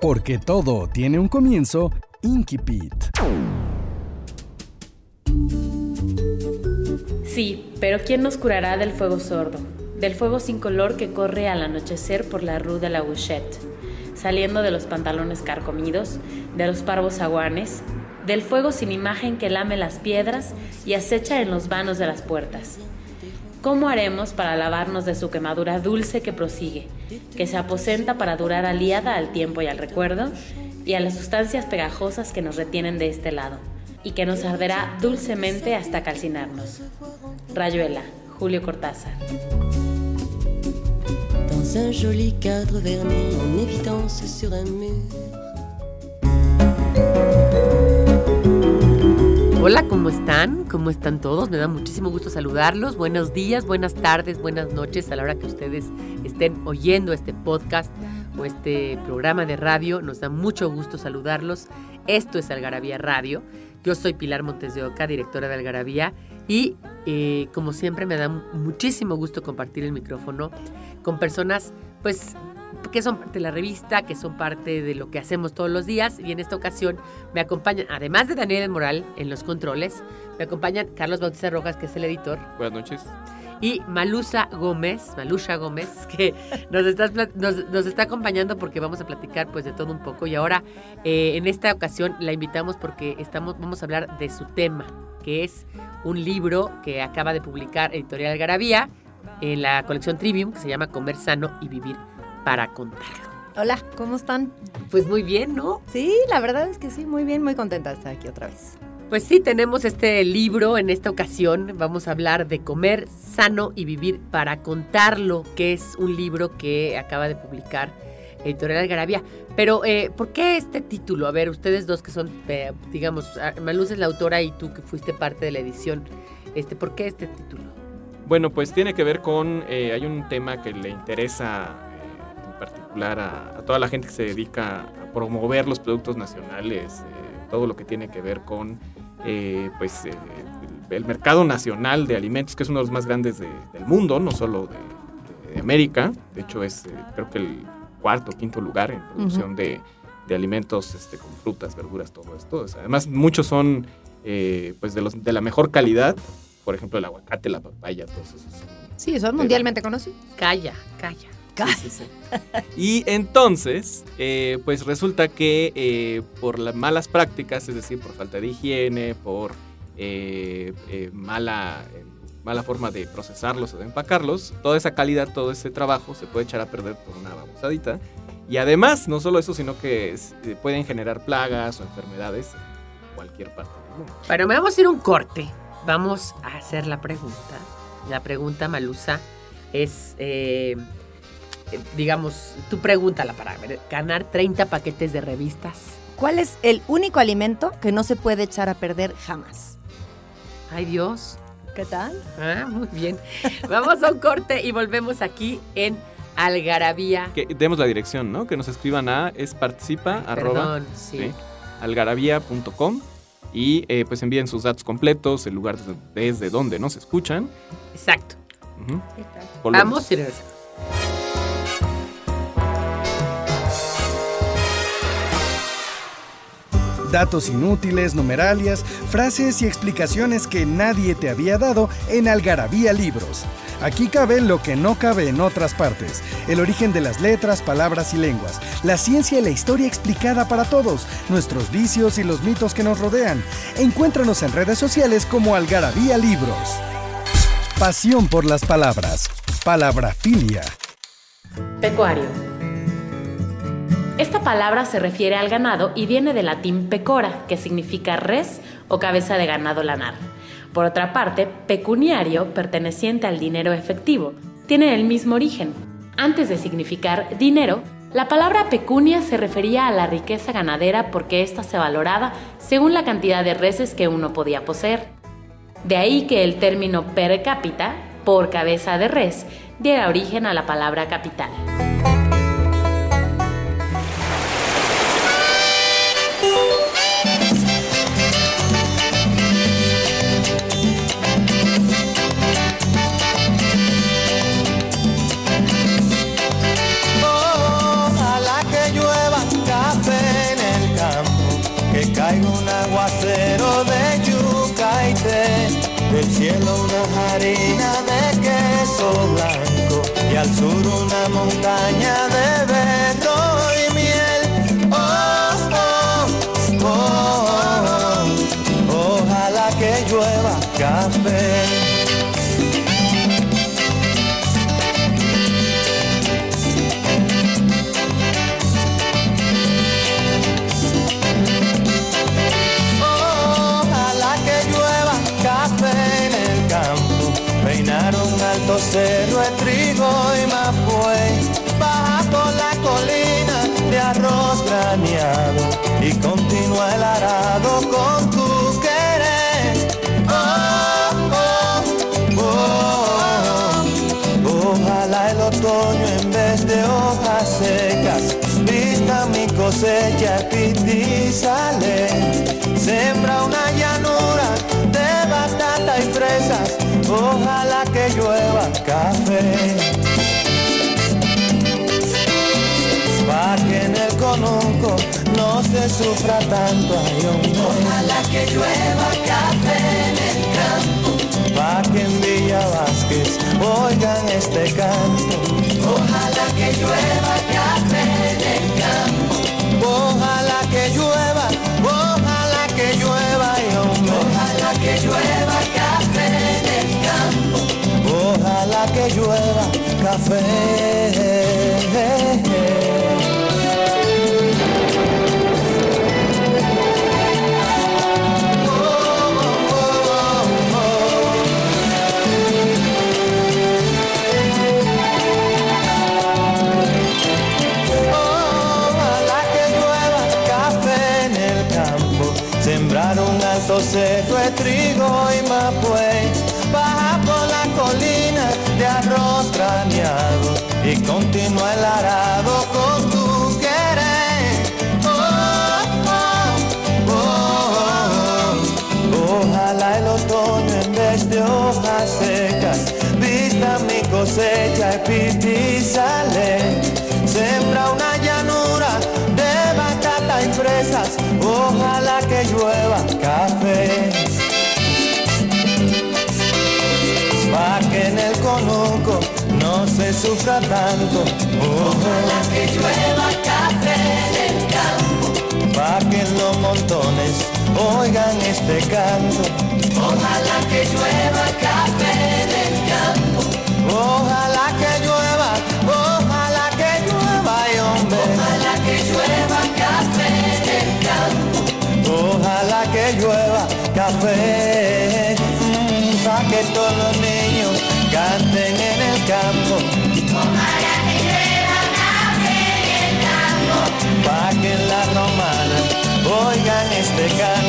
Porque todo tiene un comienzo, Inkipit. Sí, pero ¿quién nos curará del fuego sordo? Del fuego sin color que corre al anochecer por la Rue de la Huchette, saliendo de los pantalones carcomidos, de los parvos aguanes, del fuego sin imagen que lame las piedras y acecha en los vanos de las puertas. ¿Cómo haremos para lavarnos de su quemadura dulce que prosigue, que se aposenta para durar aliada al tiempo y al recuerdo, y a las sustancias pegajosas que nos retienen de este lado, y que nos arderá dulcemente hasta calcinarnos? Rayuela, Julio Cortázar. Hola, ¿cómo están? ¿Cómo están todos? Me da muchísimo gusto saludarlos. Buenos días, buenas tardes, buenas noches a la hora que ustedes estén oyendo este podcast o este programa de radio. Nos da mucho gusto saludarlos. Esto es Algarabía Radio. Yo soy Pilar Montes de Oca, directora de Algarabía, y eh, como siempre me da muchísimo gusto compartir el micrófono con personas, pues que son parte de la revista, que son parte de lo que hacemos todos los días. Y en esta ocasión me acompañan, además de Daniel Moral en los controles, me acompañan Carlos Bautista Rojas, que es el editor. Buenas noches. Y Malusa Gómez, Malusha Gómez, que nos está, nos, nos está acompañando porque vamos a platicar pues de todo un poco. Y ahora, eh, en esta ocasión, la invitamos porque estamos, vamos a hablar de su tema, que es un libro que acaba de publicar Editorial Garabía en la colección Trivium, que se llama Comer Sano y Vivir para contarlo. Hola, ¿cómo están? Pues muy bien, ¿no? Sí, la verdad es que sí, muy bien, muy contenta de estar aquí otra vez. Pues sí, tenemos este libro en esta ocasión. Vamos a hablar de comer sano y vivir para contarlo, que es un libro que acaba de publicar Editorial Algarabía. Pero, eh, ¿por qué este título? A ver, ustedes dos que son, eh, digamos, Maluz es la autora y tú que fuiste parte de la edición, este, ¿por qué este título? Bueno, pues tiene que ver con, eh, hay un tema que le interesa particular a, a, toda la gente que se dedica a promover los productos nacionales, eh, todo lo que tiene que ver con, pues, el, el, mercado nacional de alimentos, que es uno de los más grandes de, del mundo, no solo de, de América, de hecho es, creo que el cuarto o quinto lugar en producción uh -huh. de, de, alimentos este, con frutas, verduras, todo esto. Además, muchos son, pues, de, los, de la mejor calidad, por ejemplo, el aguacate, la papaya, todos esos. Sí, son mundialmente conocidos. Calla, calla. Sí, sí, sí. Y entonces, eh, pues resulta que eh, por las malas prácticas, es decir, por falta de higiene, por eh, mala, mala forma de procesarlos o de empacarlos, toda esa calidad, todo ese trabajo se puede echar a perder por una babosadita. Y además, no solo eso, sino que pueden generar plagas o enfermedades en cualquier parte del mundo. Pero me vamos a ir un corte vamos a hacer la pregunta. La pregunta, Malusa, es, digamos, tú pregúntala para ganar 30 paquetes de revistas. ¿Cuál es el único alimento que no se puede echar a perder jamás? Ay Dios. ¿Qué tal? Ah, muy bien. Vamos a un corte y volvemos aquí en Algarabía. Que demos la dirección, ¿no? Que nos escriban a es participa Ay, perdón, arroba, sí. ¿sí? algarabía.com y eh, pues envíen sus datos completos, el lugar desde, desde donde nos escuchan. Exacto. Uh -huh. Vamos y regresamos. Datos inútiles, numeralias, frases y explicaciones que nadie te había dado en Algarabía Libros. Aquí cabe lo que no cabe en otras partes. El origen de las letras, palabras y lenguas. La ciencia y la historia explicada para todos. Nuestros vicios y los mitos que nos rodean. Encuéntranos en redes sociales como Algarabía Libros. Pasión por las palabras. Palabrafilia. Pecuario. Esta palabra se refiere al ganado y viene del latín pecora, que significa res o cabeza de ganado lanar. Por otra parte, pecuniario, perteneciente al dinero efectivo, tiene el mismo origen. Antes de significar dinero, La palabra pecunia se refería a la riqueza ganadera porque ésta se valoraba según la cantidad de reses que uno podía poseer. De ahí que el término per cápita, por cabeza de res, diera origen a la palabra capital. Al sur una montaña sale. Sembra una llanura de batata y fresas. Ojalá que llueva café. Pa' que en el conuco no se sufra tanto ay, hombre. Ojalá que llueva café en el campo. Pa' que en Villa Vázquez oigan este canto. Ojalá que llueva café en el campo. Campo, sembrar un alto cerro de trigo y mapuey, continúa el arado con tu querer. Oh, oh, oh, oh. Ojalá el otoño en vez de hojas secas vista mi cosecha y piti sale. Sufra tanto. Ojalá que llueva café en el campo. Pa' que en los montones oigan este canto. Ojalá que llueva café en el campo. Ojalá que llueva, ojalá que llueva, ay, hombre. Ojalá que llueva café en el campo. Ojalá que llueva café. mm, pa' que todos oigan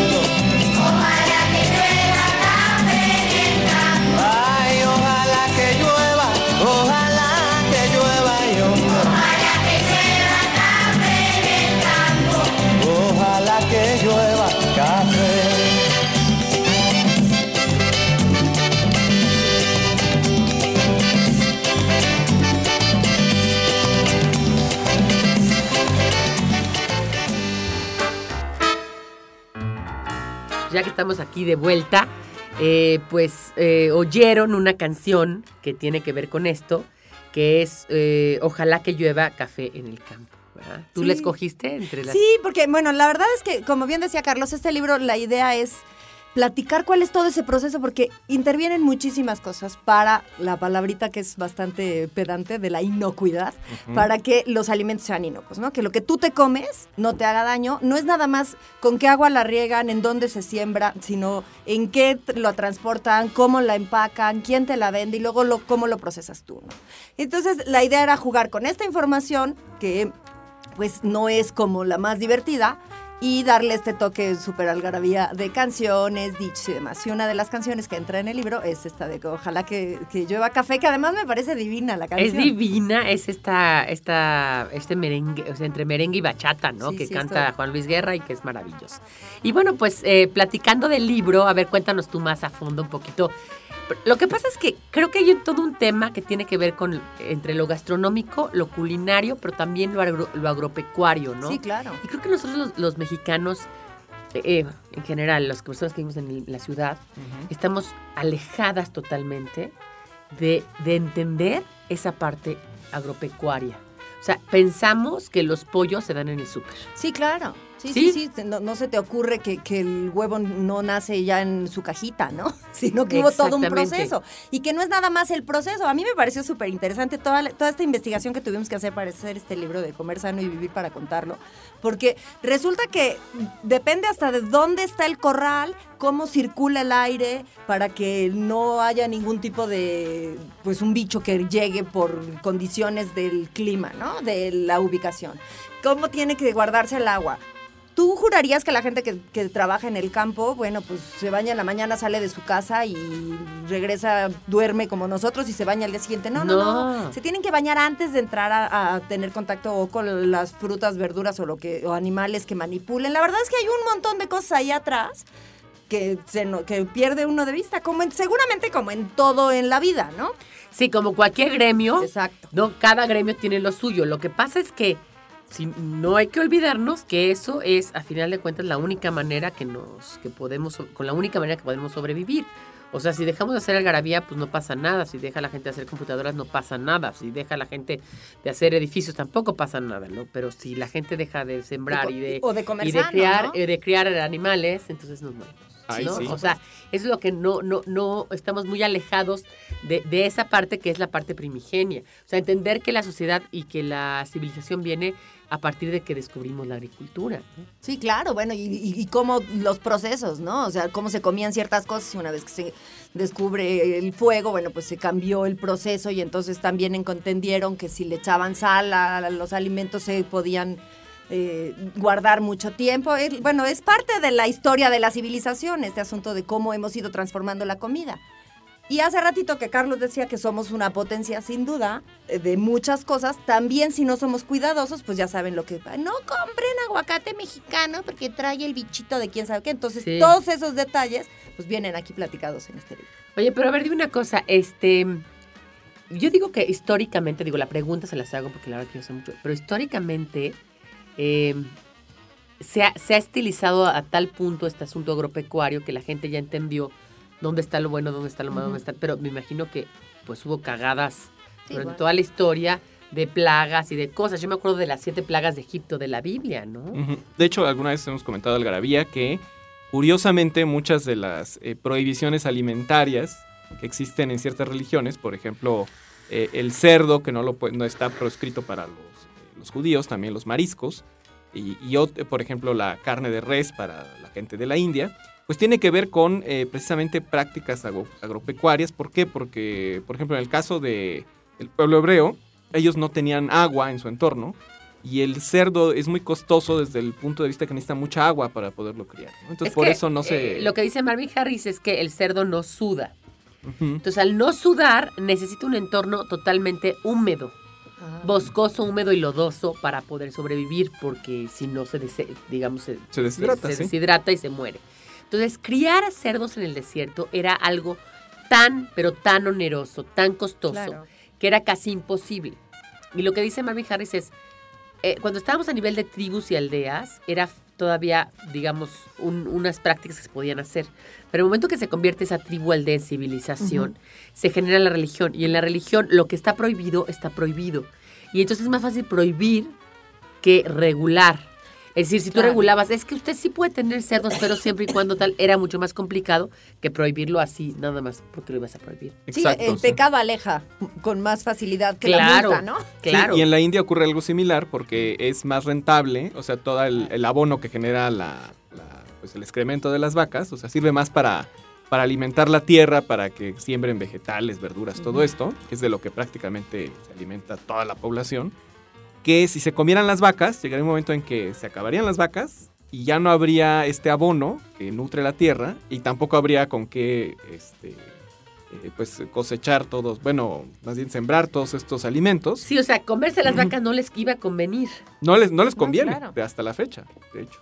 estamos aquí de vuelta, eh, pues eh, oyeron una canción que tiene que ver con esto, que es eh, Ojalá que llueva café en el campo. ¿verdad? ¿Tú Sí. la escogiste entre las... Sí, porque bueno, la verdad es que, como bien decía Carlos, este libro, la idea es platicar cuál es todo ese proceso, porque intervienen muchísimas cosas para la palabrita que es bastante pedante de la inocuidad, para que los alimentos sean inocuos, ¿no? Que lo que tú te comes no te haga daño, no es nada más con qué agua la riegan, en dónde se siembra, sino en qué lo transportan, cómo la empacan, quién te la vende y luego lo, cómo lo procesas tú, ¿no? Entonces, la idea era jugar con esta información que pues no es como la más divertida y darle este toque súper algarabía de canciones, dichos y demás. Y una de las canciones que entra en el libro es esta de que Ojalá que, que llueva café, que además me parece divina la canción. Es divina, es esta, esta, este merengue, o sea, entre merengue y bachata, ¿no? Sí, que sí, canta Juan Luis Guerra y que es maravilloso. Y bueno, pues eh, platicando del libro, a ver, cuéntanos tú más a fondo un poquito. Lo que pasa es que creo que hay todo un tema que tiene que ver con entre lo gastronómico, lo culinario, pero también lo, agro- lo agropecuario, ¿no? Sí, claro. Y creo que nosotros los, los mexicanos, eh, en general, las personas que vivimos en el- la ciudad, estamos alejadas totalmente de, de entender esa parte agropecuaria. O sea, pensamos que los pollos se dan en el súper. Sí, claro. Sí, ¿Sí? sí, sí. No, no se te ocurre que, que el huevo no nace ya en su cajita, ¿no? Sino que hubo todo un proceso. Y que no es nada más el proceso. A mí me pareció súper interesante toda, toda esta investigación que tuvimos que hacer para hacer este libro de Comer Sano y Vivir para contarlo. Porque resulta que depende hasta de dónde está el corral, cómo circula el aire, para que no haya ningún tipo de, pues un bicho que llegue por condiciones del clima, ¿no? De la ubicación. Cómo tiene que guardarse el agua. ¿Tú jurarías que la gente que, que trabaja en el campo, bueno, pues se baña en la mañana, sale de su casa y regresa, duerme como nosotros y se baña al día siguiente? No, no, no. No. Se tienen que bañar antes de entrar a, a tener contacto o con las frutas, verduras o lo que o animales que manipulen. La verdad es que hay un montón de cosas ahí atrás que se no- que pierde uno de vista, como en- seguramente como en todo en la vida, ¿no? Sí, como cualquier gremio, Exacto. no, cada gremio tiene lo suyo. Lo que pasa es que si, no hay que olvidarnos que eso es, a final de cuentas, la única manera que nos, que podemos, con la única manera que podemos sobrevivir. O sea, si dejamos de hacer algarabía, pues no pasa nada. Si deja a la gente de hacer computadoras, no pasa nada. Si deja a la gente de hacer edificios, tampoco pasa nada, ¿no? Pero si la gente deja de sembrar y de, o de comer y de ¿no? eh, de criar animales, entonces nos morimos. Ay, ¿no? sí. O sea, eso es lo que no, no, no estamos muy alejados de, de esa parte que es la parte primigenia. O sea, entender que la sociedad y que la civilización viene a partir de que descubrimos la agricultura. Sí, claro, bueno, y, cómo los procesos, ¿no? O sea, cómo se comían ciertas cosas y una vez que se descubre el fuego, bueno, pues se cambió el proceso y entonces también entendieron que si le echaban sal a, los alimentos se podían eh, guardar mucho tiempo. Bueno, es parte de la historia de la civilización, este asunto de cómo hemos ido transformando la comida. Y hace ratito que Carlos decía que somos una potencia sin duda eh, de muchas cosas, también si no somos cuidadosos, pues ya saben lo que... No compren aguacate mexicano porque trae el bichito de quién sabe qué. Entonces Sí. todos esos detalles pues vienen aquí platicados en este libro. Oye, pero a ver, dime una cosa, este... Yo digo que históricamente, digo, la pregunta se las hago porque la verdad que yo sé mucho, pero históricamente eh, se, ha, se ha estilizado a tal punto este asunto agropecuario que la gente ya entendió dónde está lo bueno, dónde está lo malo, dónde está... Pero me imagino que pues hubo cagadas Sí, durante bueno. toda la historia de plagas y de cosas. Yo me acuerdo de las siete plagas de Egipto de la Biblia, ¿no? Ujú. De hecho, alguna vez hemos comentado Algarabía que, curiosamente, muchas de las eh, prohibiciones alimentarias que existen en ciertas religiones, por ejemplo, eh, el cerdo, que no, lo, puede- no está proscrito para los, eh, los judíos, también los mariscos, y, por ejemplo, la carne de res para la gente de la India, pues tiene que ver con eh, precisamente prácticas agro- agropecuarias. ¿Por qué? Porque, por ejemplo, en el caso del pueblo hebreo, ellos no tenían agua en su entorno, y el cerdo es muy costoso desde el punto de vista que necesita mucha agua para poderlo criar. ¿no? Entonces, Es por que, eso no se. eh, lo que dice Marvin Harris es que el cerdo no suda. Entonces, al no sudar, necesita un entorno totalmente húmedo, boscoso, húmedo y lodoso para poder sobrevivir, porque si no se, dese- digamos, se, Se deshidrata, se sí. deshidrata y se muere. Entonces, criar a cerdos en el desierto era algo tan, pero tan oneroso, tan costoso, Claro. que era casi imposible. Y lo que dice Marvin Harris es, eh, cuando estábamos a nivel de tribus y aldeas, era todavía, digamos, un- unas prácticas que se podían hacer. Pero en el momento que se convierte esa tribu aldea en civilización, se genera la religión. Y en la religión lo que está prohibido, está prohibido. Y entonces es más fácil prohibir que regular. Es decir, si tú Claro. regulabas, es que usted sí puede tener cerdos, pero siempre y cuando tal, era mucho más complicado que prohibirlo así, nada más porque lo ibas a prohibir. Sí, el sí. pecado aleja con más facilidad que Claro, la multa, ¿no? claro. Sí, y en la India ocurre algo similar porque es más rentable, o sea, todo el, el abono que genera la, la- pues el excremento de las vacas, o sea, sirve más para, para alimentar la tierra, para que siembren vegetales, verduras, todo esto, que es de lo que prácticamente se alimenta toda la población. Que si se comieran las vacas, llegaría un momento en que se acabarían las vacas y ya no habría este abono que nutre la tierra y tampoco habría con qué este, eh, pues cosechar todos, bueno, más bien sembrar todos estos alimentos. Sí, o sea, comerse las vacas no les iba a convenir, No les, no les conviene claro. de hasta la fecha, de hecho.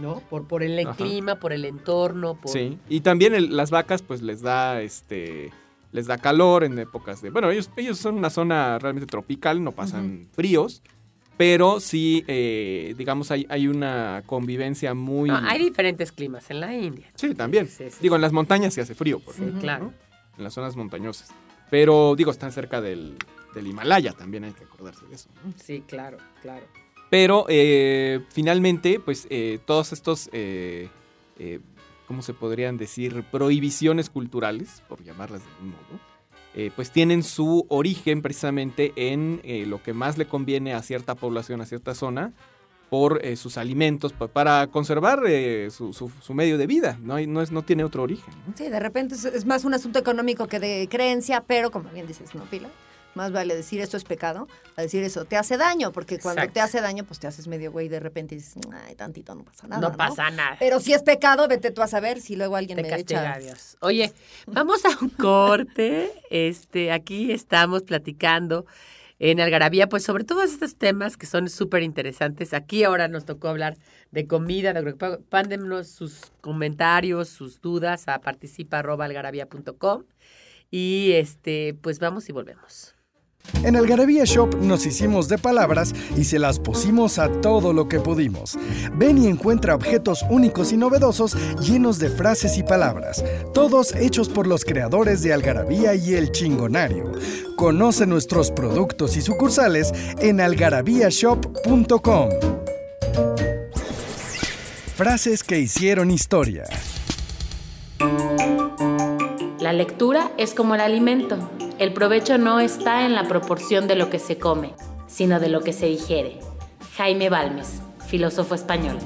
¿no? Por, por el Ajá. clima, por el entorno, por... Sí, y también el- las vacas pues les da este les da calor en épocas de, bueno, ellos ellos son una zona realmente tropical, no pasan fríos, pero sí eh, digamos hay, hay una convivencia muy No, hay diferentes climas en la India. Sí, también. Sí, sí, digo, en las montañas sí hace frío, por Sí, ejemplo, claro. ¿no? En las zonas montañosas. Pero digo, están cerca del, del Himalaya, también hay que acordarse de eso. ¿no? Sí, claro, claro. Pero eh, finalmente, pues eh, todos estos, eh, ¿cómo se podrían decir? Prohibiciones culturales, por llamarlas de algún modo, eh, pues tienen su origen precisamente en eh, lo que más le conviene a cierta población, a cierta zona, por eh, sus alimentos, pa- para conservar su, medio de vida. No, es, no tiene otro origen. Sí, de repente es, es más un asunto económico que de creencia, pero como bien dices, ¿no, Pila? Más vale decir esto es pecado a decir eso te hace daño, porque cuando Exacto. te hace daño, pues te haces medio güey y de repente dices, ay, tantito, no pasa nada. no pasa nada. Pero si es pecado, vete tú a saber si luego alguien Te me castiga echa. Dios. Oye, vamos a un corte. Este, aquí estamos platicando en Algarabía, pues sobre todos estos temas que son súper interesantes. Aquí ahora nos tocó hablar de comida, de. Pándenos sus comentarios, sus dudas a participa.algarabía.com y este, pues vamos y volvemos. En Algarabía Shop nos hicimos de palabras y se las pusimos a todo lo que pudimos. Ven y encuentra objetos únicos y novedosos llenos de frases y palabras, todos hechos por los creadores de Algarabía y El Chingonario. Conoce nuestros productos y sucursales en algarabíashop.com. Frases que hicieron historia. La lectura es como el alimento. El provecho no está en la proporción de lo que se come, sino de lo que se digiere. Jaime Balmes, filósofo español.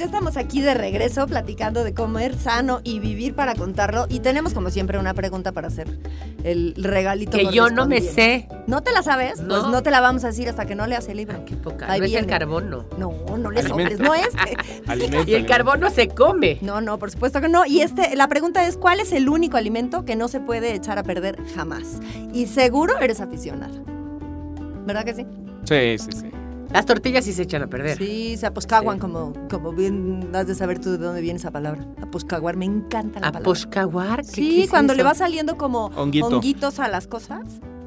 Ya estamos aquí de regreso platicando de comer sano y vivir para contarlo. Y tenemos, como siempre, una pregunta para hacer el regalito. Que yo no me sé. ¿No te la sabes? No. Pues no te la vamos a decir hasta que no leas el libro. Qué poca. Ahí no es el viene. carbono. No, no le sobres, no es. Y el carbono se come. No, no, por supuesto que no. Y este, la pregunta es, ¿cuál es el único alimento que no se puede echar a perder jamás? Y seguro eres aficionada. ¿Verdad que sí? Sí, sí, sí. Las tortillas sí se echan a perder. Sí, se aposcaguan Sí. como, como bien has de saber tú de dónde viene esa palabra. Aposcaguar, me encanta la palabra. Aposcaguar. ¿qué- qué Sí, es cuando le va saliendo como Honguito. honguitos a las cosas.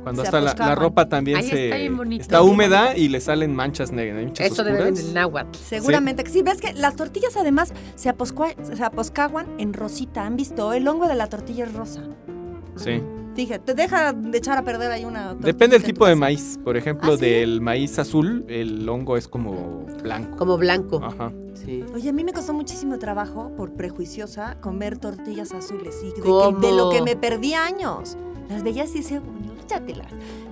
Cuando hasta la, ropa también Ahí se está bien bonito. está húmeda y le salen manchas negras, manchas Eso debe oscuras. venir en náhuatl. Seguramente que sí. ¿Ves que las tortillas además se, aposcua- se aposcaguan en rosita? ¿Han visto? El hongo de la tortilla es rosa. Sí. Fíjate, deja de echar a perder ahí una Depende del tipo de maíz. Por ejemplo, ¿Ah, sí? del maíz azul, el hongo es como blanco. Como blanco. Ajá. Sí. Oye, a mí me costó muchísimo trabajo, por prejuiciosa, comer tortillas azules. Y de, que- ¿Cómo? de lo que me perdí años. Las veías y decía, échatelas.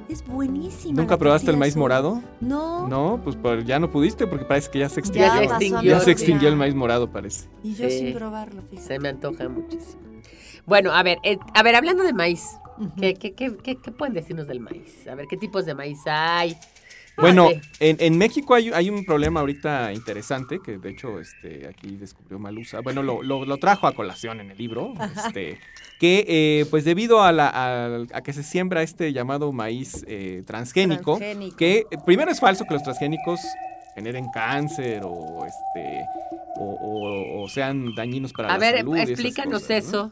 Es buenísima. ¿Nunca probaste el maíz azul. morado? No. No, pues ya no pudiste porque parece que ya se extinguió. Ya se extinguió el maíz morado, parece. Y yo Sí. sin probarlo, fíjate. Se me antoja muchísimo. Bueno, a ver, eh, a ver, hablando de maíz, ¿qué, qué, qué, qué- qué pueden decirnos del maíz? A ver, ¿qué tipos de maíz hay? Bueno, en, en México hay, hay un problema ahorita interesante que de hecho este, aquí descubrió Malusa. Bueno, lo, lo- lo trajo a colación en el libro. Este, que eh, pues debido a, la, a, a que se siembra este llamado maíz eh, transgénico, Transgénico. que eh, primero es falso que los transgénicos generen cáncer o este o, o- o sean dañinos para A la ver, salud. y esas explícanos cosas, ¿no?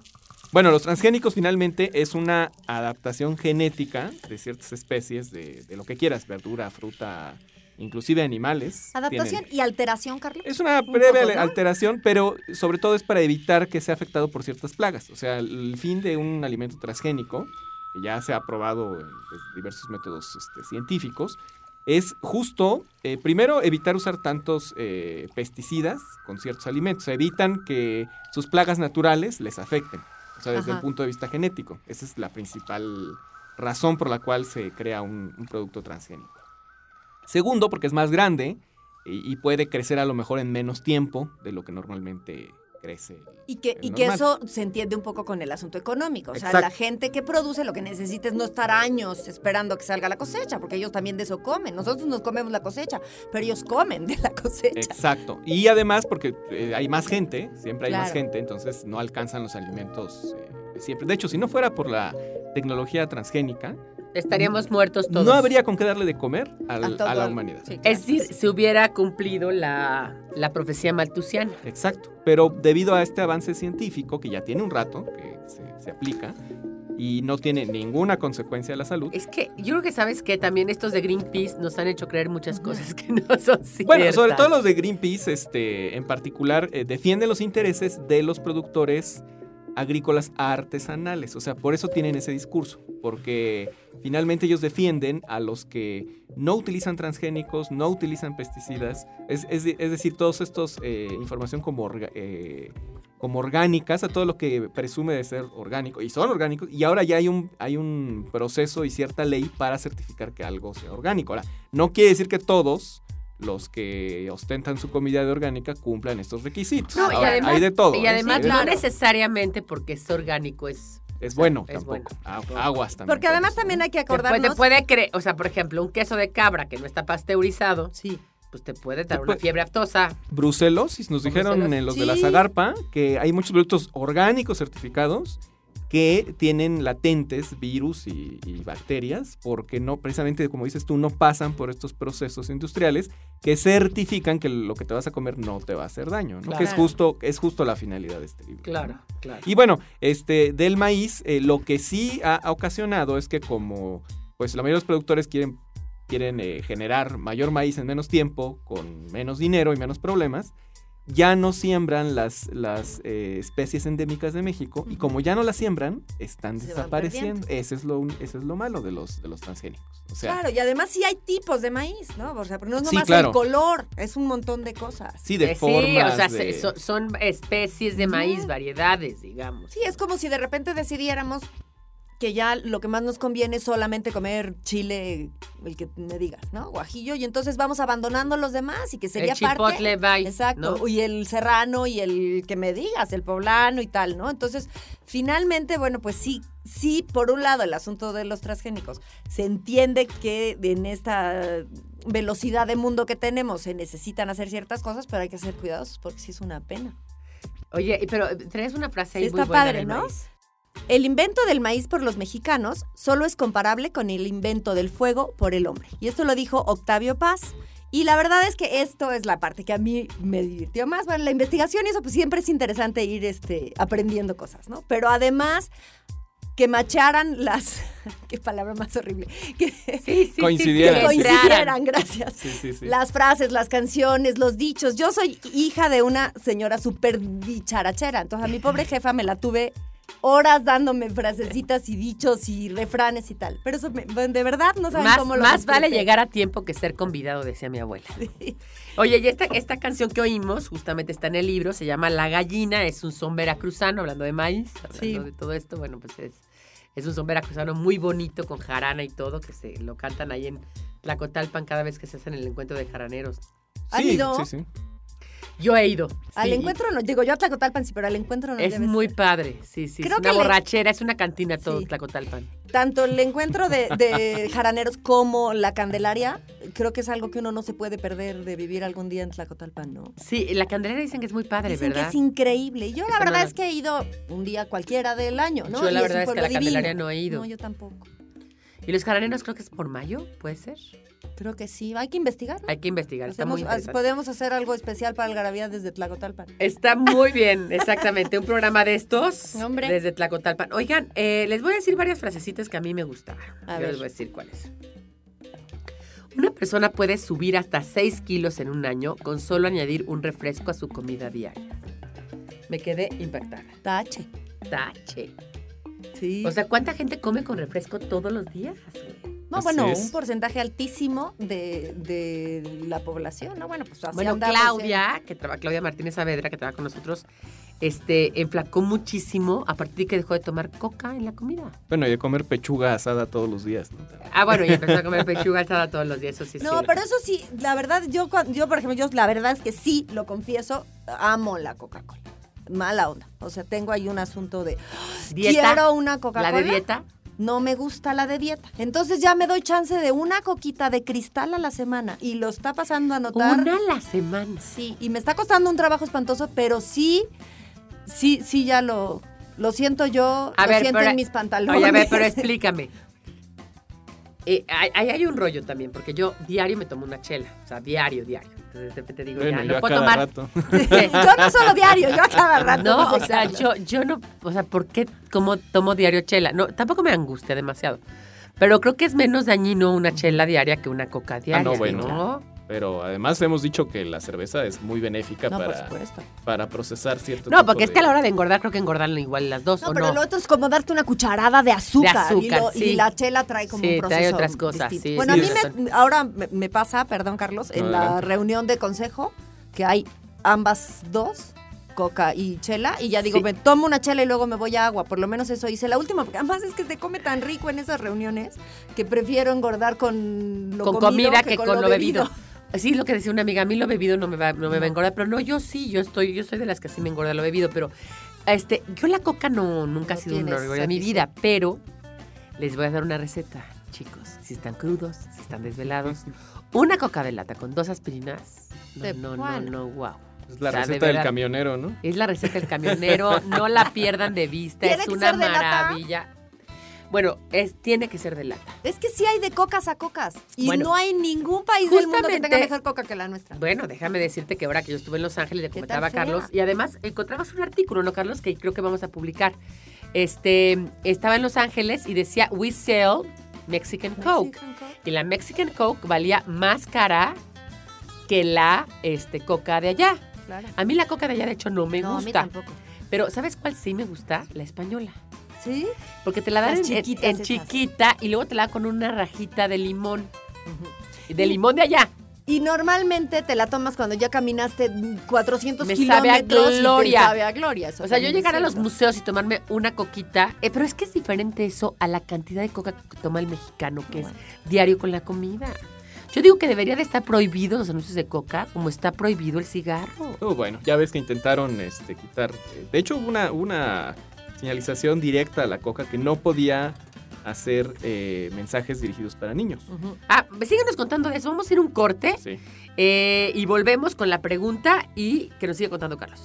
Bueno, los transgénicos finalmente es una adaptación genética de ciertas especies de, de lo que quieras, verdura, fruta, inclusive animales. Adaptación Tienen- y alteración, Carlos. Es una Un breve alteración, pero sobre todo es para evitar que sea afectado por ciertas plagas. O sea, el fin de un alimento transgénico, que ya se ha probado en pues, diversos métodos este, científicos, es justo, eh, primero, evitar usar tantos eh, pesticidas con ciertos alimentos. O sea, evitan que sus plagas naturales les afecten. O sea, desde Ajá. el punto de vista genético. Esa es la principal razón por la cual se crea un, un producto transgénico. Segundo, porque es más grande y, y puede crecer a lo mejor en menos tiempo de lo que normalmente crece. Y que, y que eso se entiende un poco con el asunto económico. O sea, Exacto. la gente que produce lo que necesita es no estar años esperando que salga la cosecha, porque ellos también de eso comen. Nosotros nos comemos la cosecha, pero ellos comen de la cosecha. Exacto. Y además porque eh, hay más gente, siempre hay más gente, entonces no alcanzan los alimentos eh, siempre. De hecho, si no fuera por la tecnología transgénica, Estaríamos muertos todos. no habría con qué darle de comer al- A la humanidad. sí, Es decir, se hubiera cumplido la, la profecía maltusiana. Exacto. Pero debido a este avance científico, que ya tiene un rato, que se, se aplica, y no tiene ninguna consecuencia a la salud. Es que yo creo que sabes que también estos de Greenpeace nos han hecho creer muchas cosas que no son ciertas. Bueno, sobre todo los de Greenpeace, este, en particular, eh, defienden los intereses de los productores agrícolas artesanales. O sea, por eso tienen ese discurso, porque finalmente ellos defienden a los que no utilizan transgénicos, no utilizan pesticidas, es, es de- es decir, todos estos eh, información como, orga- eh, como orgánicas, a todo lo que presume de ser orgánico, y son orgánicos, y ahora ya hay un, hay un proceso y cierta ley para certificar que algo sea orgánico. Ahora, no quiere decir que todos los que ostentan su comida de orgánica cumplan estos requisitos. No, y además, hay de todo. y ¿eh? además no necesariamente porque es orgánico es... Es bueno es tampoco. bueno. Aguas también. Porque además también hay que Te puede, acordarnos... te puede creer, o sea, por ejemplo, un queso de cabra que no está pasteurizado, Sí. pues te puede dar Te una fiebre aftosa. Brucelosis, nos dijeron brucelosis. en los de la. Zagarpa que hay muchos productos orgánicos certificados que tienen latentes virus y, y bacterias porque no, precisamente como dices tú, no pasan por estos procesos industriales que certifican que lo que te vas a comer no te va a hacer daño, ¿no? Que es justo, es justo la finalidad de este libro. Claro, claro. Y bueno, este, del maíz, eh, lo que sí ha, ha ocasionado es que como pues la mayoría de los productores quieren, quieren eh, generar mayor maíz en menos tiempo, con menos dinero y menos problemas, ya no siembran las, las eh, especies endémicas de México y como ya no las siembran, están Se desapareciendo. Ese es, lo, un- ese es lo malo de los, de los transgénicos. O sea, Claro, y además sí hay tipos de maíz, ¿no? O sea, pero no es Sí, nomás claro. el color, es un montón de cosas. sí, de Eh, sí, formas o sea, de- son especies de maíz, variedades, digamos. Sí, es como si de repente decidiéramos que ya lo que más nos conviene es solamente comer chile, el que me digas, ¿no? Guajillo, y entonces vamos abandonando los demás y que sería el parte... chipotle bye, Exacto, ¿no? y el serrano y el que me digas, el poblano y tal, ¿no? Entonces, finalmente, bueno, pues sí, sí, por un lado el asunto de los transgénicos, se entiende que en esta velocidad de mundo que tenemos se necesitan hacer ciertas cosas, pero hay que ser cuidadosos porque sí es una pena. Oye, pero traes una frase ahí Sí, muy está buena padre, ¿no? maíz. El invento del maíz por los mexicanos solo es comparable con el invento del fuego por el hombre. Y esto lo dijo Octavio Paz. Y la verdad es que esto es la parte que a mí me divirtió más. Bueno, la investigación y eso, pues siempre es interesante ir este, aprendiendo cosas, ¿no? Pero además, que macharan las... Qué palabra más horrible. Que, Sí, sí, Coincidieran. que sí, coincidieran, gracias. Sí, sí, sí. Las frases, las canciones, los dichos. Yo soy hija de una señora súper dicharachera. Entonces a mi pobre jefa me la tuve horas dándome frasecitas y dichos y refranes y tal. Pero eso, me- de verdad, no saben Más, cómo lo más vale llegar a tiempo que ser convidado, decía mi abuela. Oye, y esta, esta canción que oímos, justamente está en el libro, se llama La Gallina, es un son veracruzano, hablando de maíz, hablando Sí. de todo esto, bueno, pues es, es un son veracruzano muy bonito, con jarana y todo, que se lo cantan ahí en Tlacotalpan cada vez que se hacen el encuentro de jaraneros. ¿Han Sí, sí, sí. Yo he ido. Al sí, encuentro no, digo yo a Tlacotalpan sí, pero al encuentro no Es debes muy padre, sí, sí. Creo es que una le- borrachera, es una cantina todo Sí. Tlacotalpan. Tanto el encuentro de, de jaraneros como la Candelaria, creo que es algo que uno no se puede perder de vivir algún día en Tlacotalpan, ¿no? Sí, la Candelaria dicen que es muy padre, Dicen ¿verdad? que es increíble. Yo la verdad es que he ido un día cualquiera del año, ¿no? Yo la Y verdad es que a la divino. Candelaria no he ido. No, yo tampoco. Y los jaraneros creo que es por mayo, ¿puede ser? Creo que sí. Hay que investigar. ¿no? Hay que investigar, está Hacemos- muy ah, interesante. podemos hacer algo especial para Algarabía desde Tlacotalpan. Está muy bien, exactamente. Un programa de estos Hombre. desde Tlacotalpan. Oigan, eh, les voy a decir varias frasecitas que a mí me gustaron. A Yo ver. les voy a decir cuáles. Una persona puede subir hasta 6 kilos en un año con solo añadir un refresco a su comida diaria. Me quedé impactada. Tache. Tache. Sí. O sea, ¿cuánta gente come con refresco todos los días? No, así bueno, es. un porcentaje altísimo de, de la población, ¿no? Bueno, pues así Bueno, andamos, Claudia, que trabaja, Claudia Martínez Saavedra, que trabaja con nosotros, este, enflacó muchísimo a partir de que dejó de tomar coca en la comida. Bueno, y de comer pechuga asada todos los días. ¿no? Ah, bueno, y empezó a comer pechuga alzada todos los días, eso sí es No, pero eso sí, la verdad, yo, yo, por ejemplo, yo la verdad es que sí, lo confieso, amo la Coca-Cola. Mala onda. O sea, tengo ahí un asunto de. ¿Dieta? Quiero una Coca-Cola. ¿La de dieta? No me gusta la de dieta. Entonces ya me doy chance de una coquita de cristal a la semana. Y lo está pasando a notar. Una a la semana. Sí, y me está costando un trabajo espantoso, pero sí, sí, sí, ya lo, lo siento yo, A lo ver, siento pero- en mis pantalones. Oye, a ver, pero explícame. Eh, ahí ahí hay un rollo también, porque yo diario me tomo una chela. O sea, diario, diario. Entonces de repente digo, Bueno, ya, yo no a puedo cada tomar. rato. Sí. yo no solo diario, yo a cada rato. No, o sea, yo, yo no, o sea, ¿por qué como tomo diario chela? No, tampoco me angustia demasiado. Pero creo que es menos dañino una chela diaria que una coca diaria. Ah, no, bueno. ¿no? Pero además hemos dicho que la cerveza es muy benéfica No, para, para procesar cierto No, porque es que a la hora de engordar creo que engordan igual las dos, No, ¿o pero no? lo otro es como darte una cucharada de azúcar. De azúcar, y, lo- y sí. la chela trae como Sí, un trae proceso otras cosas, sí, bueno, sí, a mí me, ahora me, me pasa, perdón Carlos, en No, la reunión de consejo, que hay ambas dos, coca y chela, y ya digo, Sí. me tomo una chela y luego me voy a agua. Por lo menos eso hice la última, porque además es que se come tan rico en esas reuniones que prefiero engordar con lo con comido comida que, con, lo bebido. bebido. Sí, lo que decía una amiga, a mí lo bebido no me va, no me va a engordar, pero no, yo sí, yo estoy, yo soy de las que sí me engorda lo bebido, pero este, yo la coca no, nunca ha sido un orgullo de mi vida, pero les voy a dar una receta, chicos, si están crudos, si están desvelados, una coca de lata con dos aspirinas, no, De no, no, no, wow. Es la O sea, de receta del camionero, ¿no? Es la receta del camionero, no la pierdan de vista, ¿Tiene es una maravilla. Bueno, es, tiene que ser de lata. Es que sí hay de cocas a cocas. Y Bueno, no hay ningún país del mundo que tenga mejor coca que la nuestra. Bueno, déjame decirte que ahora que yo estuve en Los Ángeles, le ¿Qué comentaba a? Carlos, y además encontrabas un artículo, ¿no, Carlos? Que creo que vamos a publicar. Este, estaba en Los Ángeles y decía, we sell Mexican Coke. Mexican Coke. Y la Mexican Coke valía más cara que la este, coca de allá. Claro. A mí la coca de allá, de hecho, no me no, a mí gusta. tampoco. Pero ¿sabes cuál sí me gusta? La española. ¿Sí? Porque te la dan en- en, chiquita y luego te la dan con una rajita de limón. De limón de allá. Y normalmente te la tomas cuando ya caminaste 400 Me sabe a kilómetros y te gloria. sabe a gloria. eso O sea, yo llegar a los museos y tomarme una coquita, eh, pero es que es diferente eso a la cantidad de coca que toma el mexicano, que es diario con la comida. Yo digo que debería de estar prohibido los anuncios de coca, como está prohibido el cigarro. Oh, bueno, ya ves que intentaron este, quitar. eh, De hecho, hubo una, una señalización directa a la coca que no podía hacer eh, mensajes dirigidos para niños. Ah, síguenos contando de eso. Vamos a ir un corte Sí. eh, y volvemos con la pregunta y que nos siga contando Carlos.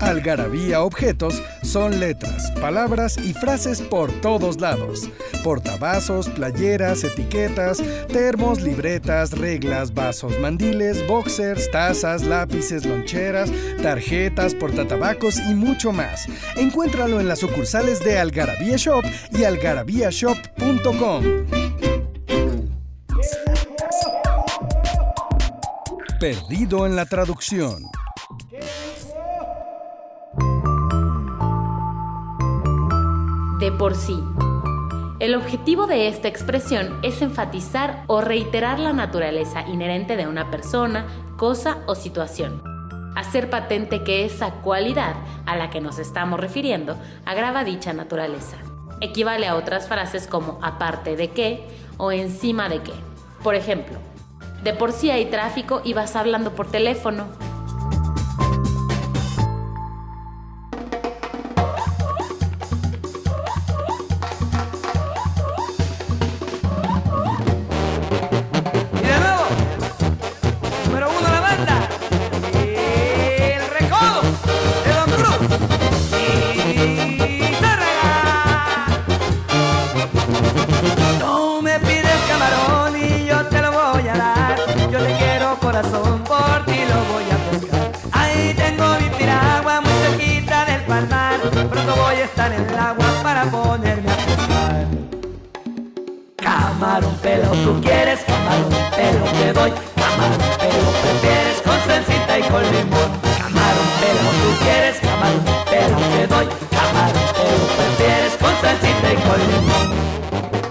Algarabía objetos son letras, palabras y frases por todos lados. Portavasos, playeras, etiquetas, termos, libretas, reglas, vasos, mandiles, boxers, tazas, lápices, loncheras, tarjetas, portatabacos y mucho más. Encuéntralo en las sucursales de Algarabía Shop y algarabíashop.com. Perdido en la traducción. De por sí. El objetivo de esta expresión es enfatizar o reiterar la naturaleza inherente de una persona, cosa o situación. Hacer patente que esa cualidad a la que nos estamos refiriendo agrava dicha naturaleza. Equivale a otras frases como aparte de qué o encima de qué. Por ejemplo, de por sí hay tráfico y vas hablando por teléfono. Corazón, por ti lo voy a pescar. Ahí tengo mi piragua muy cerquita del palmar. Pronto voy a estar en el agua para ponerme a pescar. Camarón pelo, tú quieres camarón pelo, te doy camarón pelo, prefieres con salsita y con limón. Camarón pelo, tú quieres camarón pelo, te doy camarón pelo, prefieres con salsita y con limón.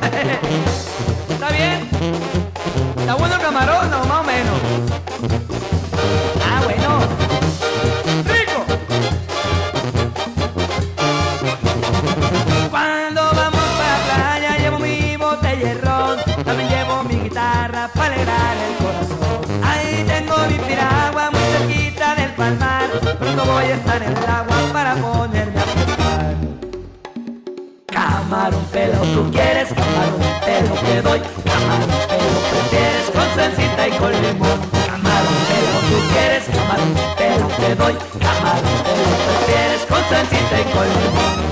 ¿Está bien? ¿Está bueno el camarón o más voy a estar en el agua para ponerme a pescar. Camarón pelo, tú quieres camarón pelo, te doy camarón pelo, prefieres con salsita y con limón. Camarón pelo, tú quieres camarón pelo, te doy camarón pelo, prefieres con salsita y con limón.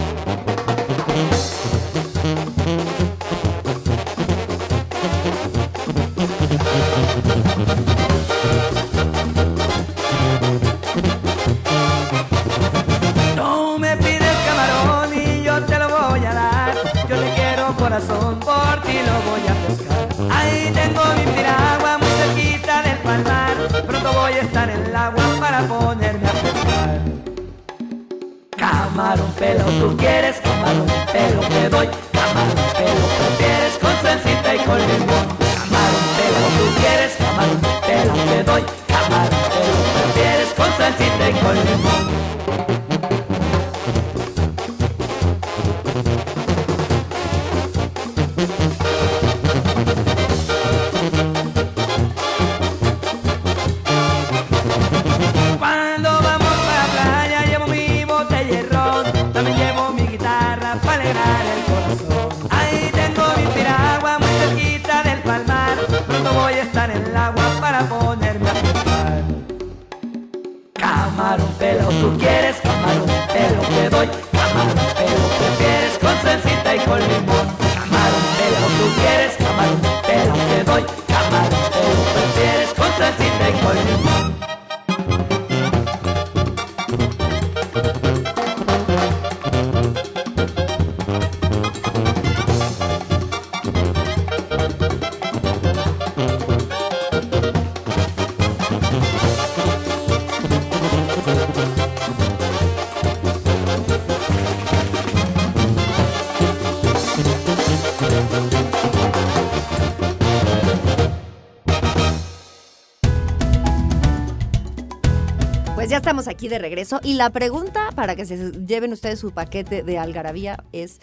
Aquí de regreso y la pregunta para que se lleven ustedes su paquete de algarabía es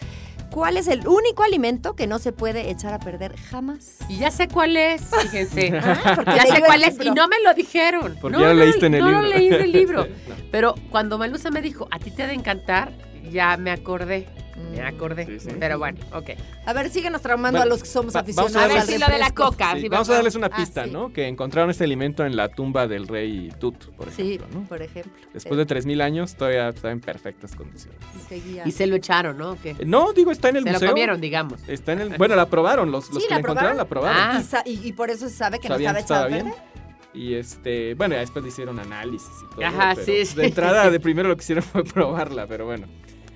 ¿cuál es el único alimento que no se puede echar a perder jamás? Y ya sé cuál es, fíjense. Ah, ya sé cuál es y no me lo dijeron. Porque no, ya lo no, leíste en el no libro. lo leí en el libro. Sí, no. Pero cuando Malusa me dijo, a ti te ha de encantar, ya me acordé. Me acordé. Sí, sí. Pero bueno, ok. A ver, síguenos traumando Bueno, a los que somos aficionados vamos a darles- Sí, lo de la coca. Sí, sí, vamos a darles una Ah, pista, sí. ¿no? Que encontraron este alimento en la tumba del rey Tut, por Sí, ejemplo, ¿no? por ejemplo. Después de 3.000 años todavía está en perfectas condiciones. Y se lo echaron, ¿no? ¿O qué? Eh, No, digo, está en el Se lo museo. comieron, digamos. Está en el, bueno, la probaron, los, los Sí, que la la encontraron la probaron. Ah. Y, sa- y- y por eso se sabe que no Sabían estaba echado estaba a bien. Y este, bueno, ya después le hicieron análisis y todo. Ajá, pero, sí, pues, sí. De entrada, de primero lo que hicieron fue probarla, pero bueno.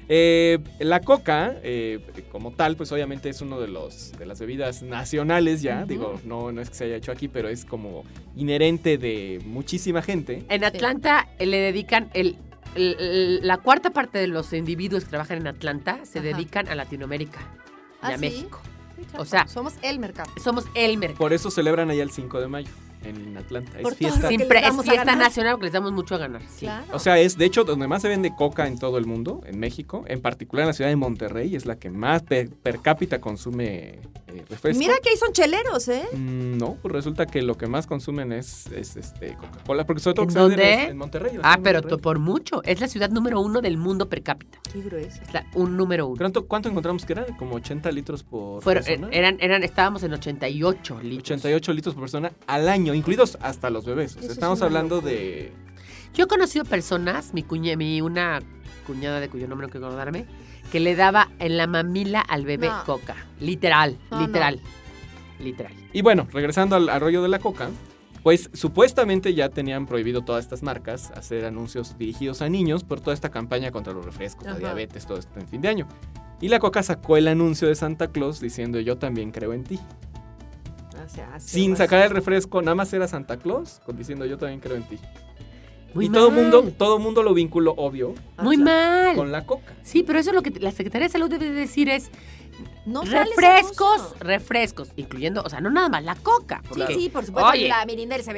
Eh, la coca, eh, como tal, pues obviamente es uno de los de las bebidas nacionales ya. Digo, no, no es que se haya hecho aquí, pero es como inherente de muchísima gente. En Atlanta eh, le dedican el, la cuarta parte de los individuos que trabajan en Atlanta se Ajá. dedican a Latinoamérica y ¿Ah, a sí? México. Sí, claro. O sea- somos el mercado. Somos el mercado. Por eso celebran allá el 5 de mayo en Atlanta. Por Es fiesta. Siempre es fiesta nacional porque les damos mucho a ganar. sí. Claro. O sea, es de hecho donde más se vende coca en todo el mundo, en México, en particular en la ciudad de Monterrey, es la que más per, per cápita consume eh, refresco. Mira que ahí son cheleros, ¿eh? Mm, No, pues resulta que lo que más consumen es, es, este Coca-Cola, porque sobre todo ¿En que se vende dónde? En, en Monterrey. Ah, pero Monterrey. por mucho. Es la ciudad número uno del mundo per cápita. Qué grueso. Es la, un número uno. ¿Cuánto, cuánto encontramos que eran? Como 80 litros por Fueron, persona. eh, eran, eran, estábamos en 88 litros. 88 litros por persona al año, incluidos hasta los bebés. O sea, es estamos hablando locura. de... Yo he conocido personas, mi cuña, mi una cuñada de cuyo nombre no quiero acordarme, que le daba en la mamila al bebé No. coca. Literal, No, literal. Literal. Y bueno, regresando al, al rollo de la coca, Pues supuestamente ya tenían prohibido todas estas marcas hacer anuncios dirigidos a niños por toda esta campaña contra los refrescos, la diabetes, todo esto en fin de año. Y la Coca sacó el anuncio de Santa Claus diciendo yo también creo en ti. O sea, así Sin sacar el refresco, nada más era Santa Claus diciendo yo también creo en ti. Muy y todo mundo, todo mundo lo vinculó, obvio, Muy mal. con la Coca. Sí, pero eso es lo que la Secretaría de Salud debe de decir es No refrescos, refrescos, incluyendo, o sea, no nada más la coca. Sí, porque- sí, por supuesto. Oye, la Mirinda y el las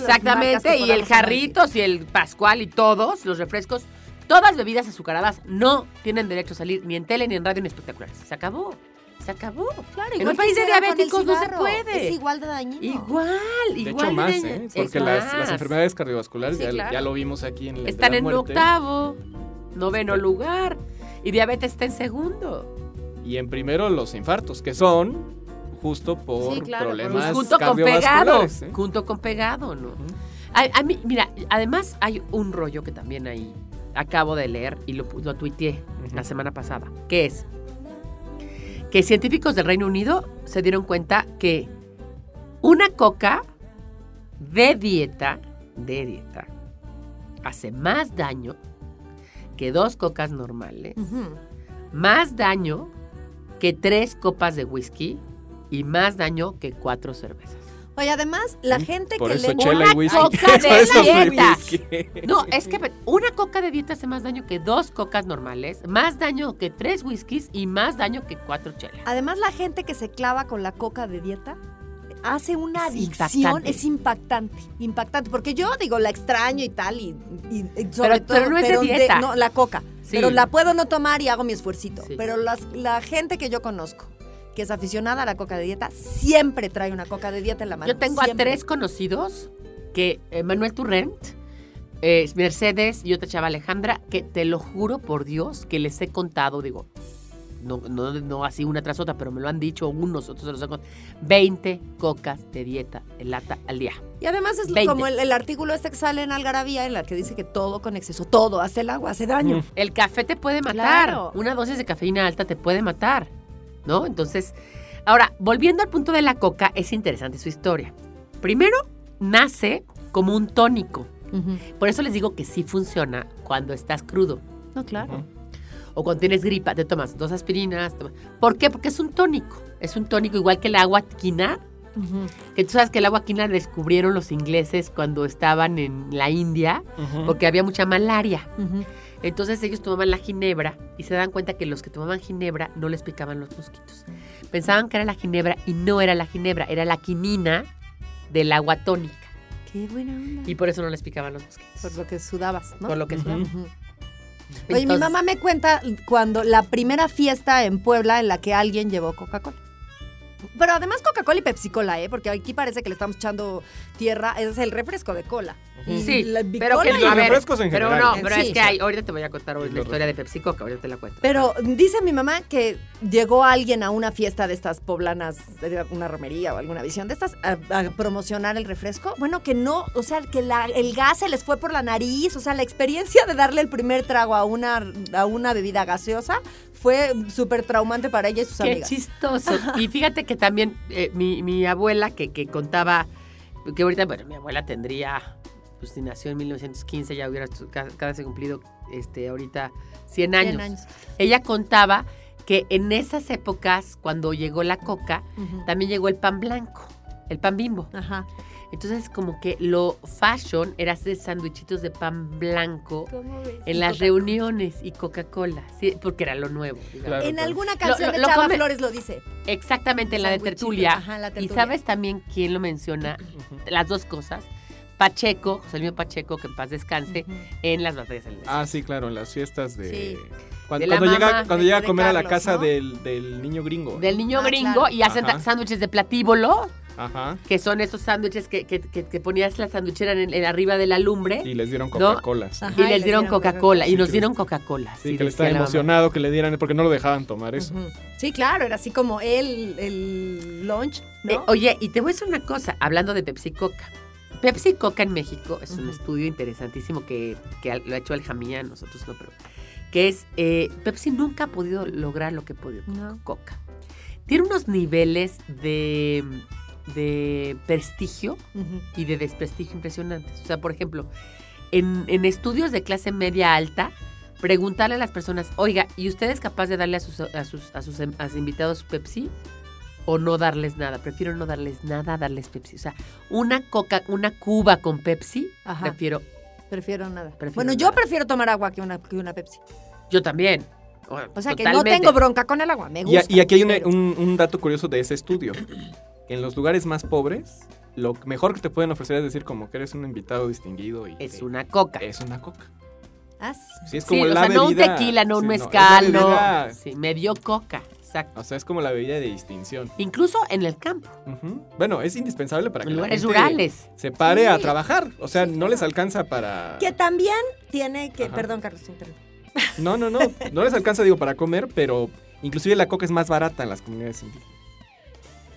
marcas Exactamente, y el. Jarritos y el Pascual y todos los refrescos, todas bebidas azucaradas no tienen derecho a salir ni en tele, ni en radio, ni en espectaculares. Se acabó, se acabó. Claro, En igual un país de diabéticos no se puede. Es igual de dañino. Igual, De igual. hecho, más, de- ¿eh? Porque las, enfermedades cardiovasculares, Sí, ya, claro. ya lo vimos aquí en el de Están la en muerte. octavo, noveno lugar, y diabetes está en segundo. Y en primero los infartos, que son justo por Sí, claro, por- problemas Pues junto con pegado. ¿eh? junto con pegado, ¿no? A, a mí, mira, además hay un rollo que también ahí acabo de leer y lo, lo tuiteé Ujú. la semana pasada, que es que científicos del Reino Unido se dieron cuenta que una coca de dieta, de dieta, hace más daño que dos cocas normales, más daño que tres copas de whisky y más daño que cuatro cervezas. Oye, además, la gente Por que eso le chela Una y whisky. coca de Por eso es dieta. No, es que una coca de dieta hace más daño que dos cocas normales, más daño que tres whiskies y más daño que cuatro chelas. Además, la gente que se clava con la coca de dieta hace una Es adicción, impactante. es impactante, impactante. Porque yo digo, la extraño y tal, y, y- y sobre Pero- todo. pero no es de dieta. no, la coca. Sí. Pero la puedo no tomar y hago mi esfuercito. Sí. Pero las- la gente que yo conozco, que es aficionada a la coca de dieta, siempre trae una coca de dieta en la mano. Yo tengo a tres conocidos, que eh, Manuel Turrent, eh, Mercedes y otra chava Alejandra, que te lo juro por Dios que les he contado, digo, no, no, no así una tras otra, pero me lo han dicho unos, otros se los han contado, 20 cocas de dieta en lata al día. Y además es 20. como el, el artículo este que sale en Algarabía, en la que dice que todo con exceso, todo, hace el agua, hace daño. Mm. El café te puede matar. Claro. Una dosis de cafeína alta te puede matar. ¿No? Entonces, ahora, volviendo al punto de la coca, es interesante su historia. Primero, nace como un tónico. Por eso les digo que sí funciona cuando estás crudo. No, claro. O cuando tienes gripa, te tomas dos aspirinas. ¿Por qué? Porque es un tónico. Es un tónico igual que el agua quina. Que tú sabes que el agua quina descubrieron los ingleses cuando estaban en la India, porque había mucha malaria. Entonces ellos tomaban la ginebra y se dan cuenta que los que tomaban ginebra no les picaban los mosquitos. Pensaban que era la ginebra y no era la ginebra, era la quinina del agua tónica. Qué buena onda. Y por eso no les picaban los mosquitos. por lo que sudabas, ¿no? Por lo que Ujú. sudaba. Ujú. Oye, mi mamá me cuenta cuando la primera fiesta en Puebla en la que alguien llevó Coca-Cola. Pero además Coca-Cola y Pepsi-Cola, ¿eh? Porque aquí parece que le estamos echando tierra. Es el refresco de cola. Sí, pero que Y los ver, refrescos en pero general. no, pero Sí, es que hay, ahorita te voy a contar la historia de Pepsi Coca, ahorita te la cuento. Pero dice mi mamá que llegó alguien a una fiesta de estas poblanas, de una romería o alguna visión de estas, a, a promocionar el refresco. Bueno, que no, o sea, que la- el gas se les fue por la nariz. O sea, la experiencia de darle el primer trago a una, a una bebida gaseosa fue súper traumante para ella y sus Qué amigas. chistoso. Y fíjate que también eh, mi, mi abuela que, que contaba, que ahorita, bueno, mi abuela tendría, pues si nació en 1915, ya hubiera casi cumplido este, ahorita 100 años. 100 años. Ella contaba que en esas épocas, cuando llegó la coca, también llegó el pan blanco, el pan bimbo. Ajá. Entonces, como que lo fashion era hacer sándwichitos de pan blanco en las Coca-Cola. reuniones y Coca-Cola, sí, porque era lo nuevo. Claro. En alguna canción lo- de Chava come- Flores lo dice. Exactamente, en la de tertulia. ajá, la ¿Y sabes también quién lo menciona? Las dos cosas. Pacheco, José Luis Pacheco, que en paz descanse, en las batallas del Ah, sí, claro, en las fiestas de... Sí. Cuando, De la cuando llega, cuando llega a comer a la casa ¿no? del, del niño gringo. Del niño Ah, gringo claro. y hacen sándwiches de platíbolo, Ajá. que son esos sándwiches que, que, que- que ponías la sándwichera en, en arriba de la lumbre Y les dieron. Coca-Cola. y les dieron Coca-Cola. Sí, y nos dieron Coca-Cola. Sí, sí, que le estaba emocionado que le dieran, porque no lo dejaban tomar eso. Sí, claro, era así como el, el lunch, ¿no? Eh, oye, y te voy a decir una cosa, hablando de Pepsi Coca. Pepsi Coca en México es un estudio interesantísimo que, que lo ha hecho Aljamía, nosotros no, pero que es, eh, Pepsi nunca ha podido lograr lo que ha podido No. Coca. Tiene unos niveles de de prestigio y de desprestigio impresionantes. O sea, por ejemplo, en, en estudios de clase media alta, preguntarle a las personas, oiga, ¿y usted es capaz de darle a sus, a sus, a sus, em- a sus invitados Pepsi? O no darles nada. Prefiero no darles nada, darles Pepsi. O sea, una coca, una cuba con Pepsi, Ajá. prefiero. Prefiero nada. Prefiero bueno, yo prefiero tomar agua que una, que una Pepsi. Yo también. O sea, que no tengo bronca con el agua. Me Y, gusta. y aquí hay una- un, un dato curioso de ese estudio. En los lugares más pobres, lo mejor que te pueden ofrecer es decir como que eres un invitado distinguido y Es una coca. es una coca. Ah, sí. Sí, es Sí, como o la no un tequila, no un sí, es la mezcal, no. Sí, me dio coca. Exacto. O sea, es como la bebida de distinción. Incluso en el campo. Bueno, es indispensable para que en la lugares gente rurales. se pare Sí. a trabajar. O sea, no claro. les alcanza para... Que también tiene que. Ajá. Perdón, Carlos. No, no, no. No les alcanza, digo, para comer, pero inclusive la coca es más barata en las comunidades indígenas.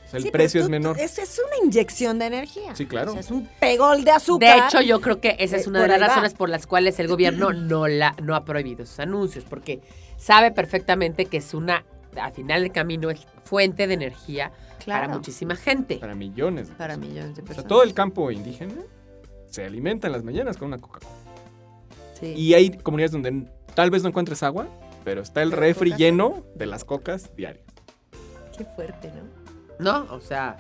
O sea, el Sí, precio tú- es menor. Es, es una inyección de energía. Sí, claro. O sea, es un pegol de azúcar. De hecho, yo creo que esa es Eh, una de por las razones por las cuales el gobierno no la no ha prohibido sus anuncios, porque sabe perfectamente que es una, al final del camino, es fuente de energía para muchísima gente. Para millones. de Para millones de O personas. sea, todo el campo indígena se alimenta en las mañanas con una Coca-Cola. Sí. Y hay comunidades donde tal vez no encuentres agua, pero está el Pero refri lleno de las cocas diario. Qué fuerte, ¿no? ¿No? O sea,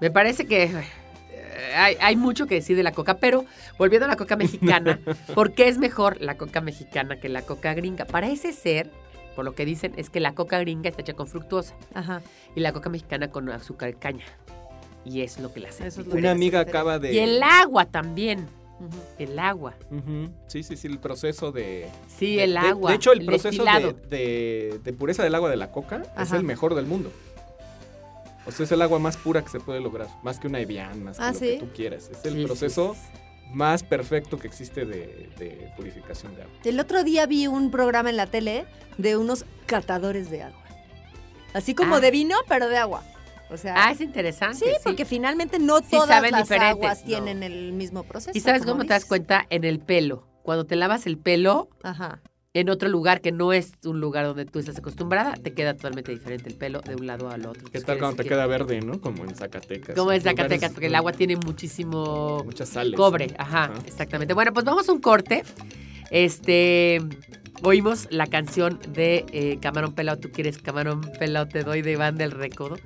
me parece que eh, hay, hay mucho que decir de la coca, pero volviendo a la coca mexicana, ¿por qué es mejor la coca mexicana que la coca gringa? Parece ser, por lo que dicen, es que la coca gringa está hecha con fructuosa Ajá. y la coca mexicana con azúcar de caña. Y es lo que la hace. Es. Una amiga acaba de... Y el agua también. El agua. Sí, sí, sí, el proceso de... Sí, de- el agua. De, hecho, el, proceso de, destilado. de- de pureza del agua de la coca es el mejor del mundo. O sea, es el agua más pura que se puede lograr. Más que una Evian, más que Ah, lo ¿sí? que tú quieras. Es el Sí, sí, proceso sí, más perfecto que existe de, de purificación de agua. El otro día vi un programa en la tele de unos catadores de agua. Así como Ah. de vino, pero de agua. O sea, Ah, es interesante. sí, porque finalmente no Sí todas saben las diferentes, aguas no. tienen el mismo proceso. ¿Y sabes cómo te das cuenta? En el pelo. Cuando te lavas el pelo Ajá. En otro lugar que no es un lugar donde tú estás acostumbrada, te queda totalmente diferente el pelo de un lado al otro. ¿Qué tal cuando te queda verde, no? Como en Zacatecas. Como en lugares Zacatecas, porque el agua tiene muchísimo Muchas sales. cobre. Ajá, exactamente. Bueno, pues vamos a un corte. Este. Oímos la canción de eh, Camarón Pelado, tú quieres Camarón Pelado, te doy de Iván del Recodo.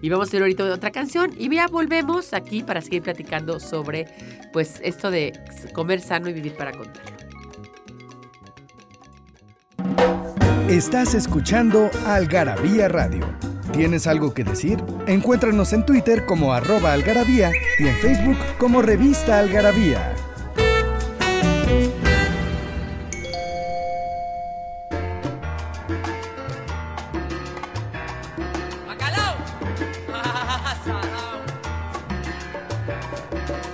Y vamos a ir ahorita de otra canción y ya volvemos aquí para seguir platicando sobre pues esto de comer sano y vivir para contar. Estás escuchando Algarabía Radio. ¿Tienes algo que decir? Encuéntranos en Twitter como arroba algarabía y en Facebook como revista algarabía. ¡Bacalao!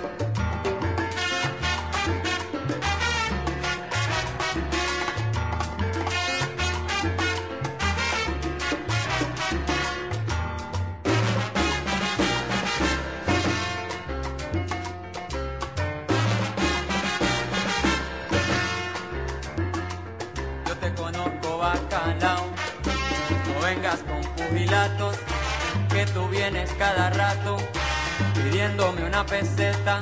que tú vienes cada rato pidiéndome una peseta.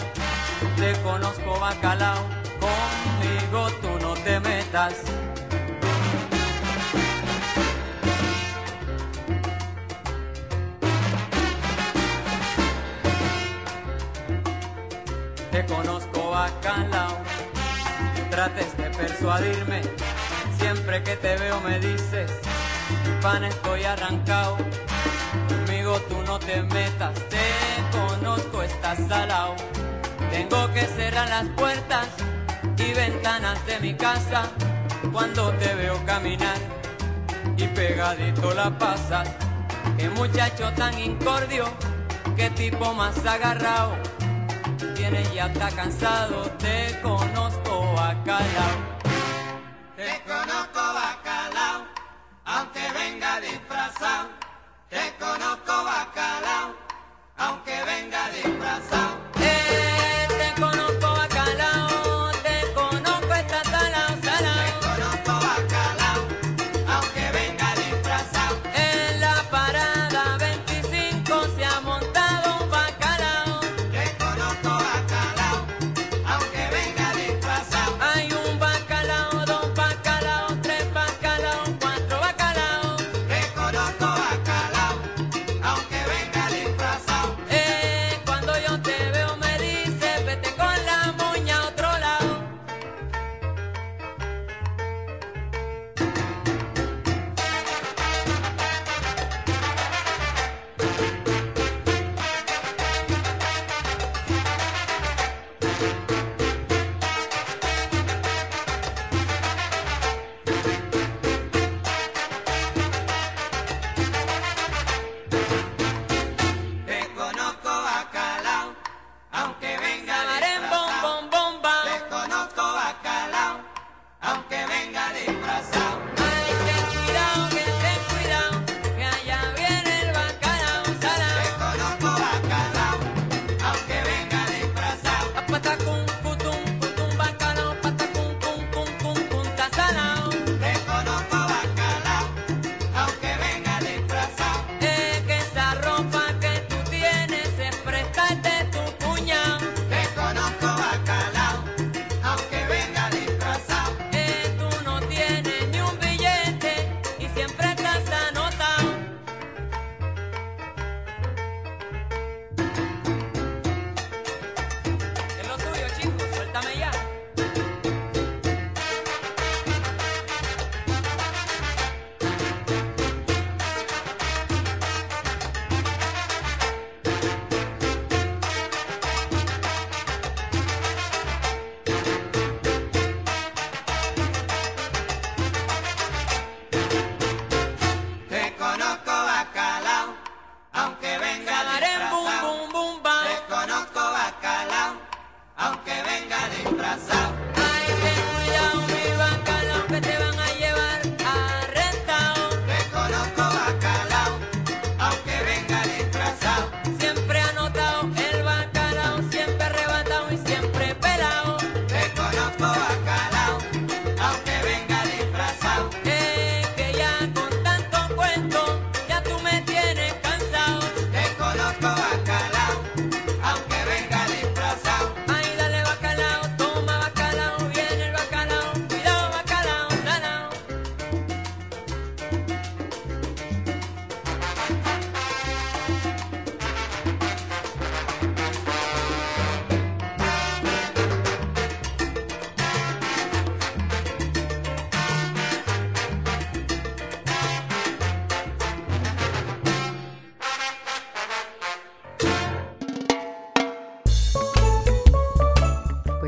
Te conozco bacalao, conmigo tú no te metas. Te conozco bacalao, trates de persuadirme. Siempre que te veo me dices, pan estoy arrancado. Conmigo tú no te metas, te conozco, estás salao. Tengo que cerrar las puertas y ventanas de mi casa cuando te veo caminar y pegadito la pasas. Qué muchacho tan incordio, qué tipo más agarrado. Tienes ya está cansado, te conozco bacalao. Te conozco bacalao, aunque venga disfrazado.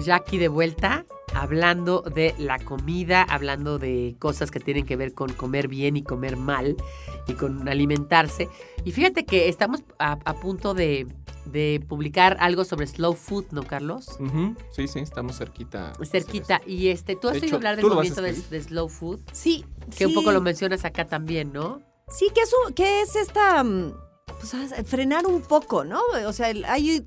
Ya aquí de vuelta, hablando de la comida, hablando de cosas que tienen que ver con comer bien y comer mal y con alimentarse. Y fíjate que estamos a, a punto de, de publicar algo sobre slow food, ¿no, Carlos? Sí, sí, estamos cerquita. Cerquita. Y este, tú has De oído hecho, hablar del movimiento de, slow food, Sí. que un poco lo mencionas acá también, ¿no? Sí, que es, un- que es esta, mm, pues, frenar un poco, ¿no? O sea, hay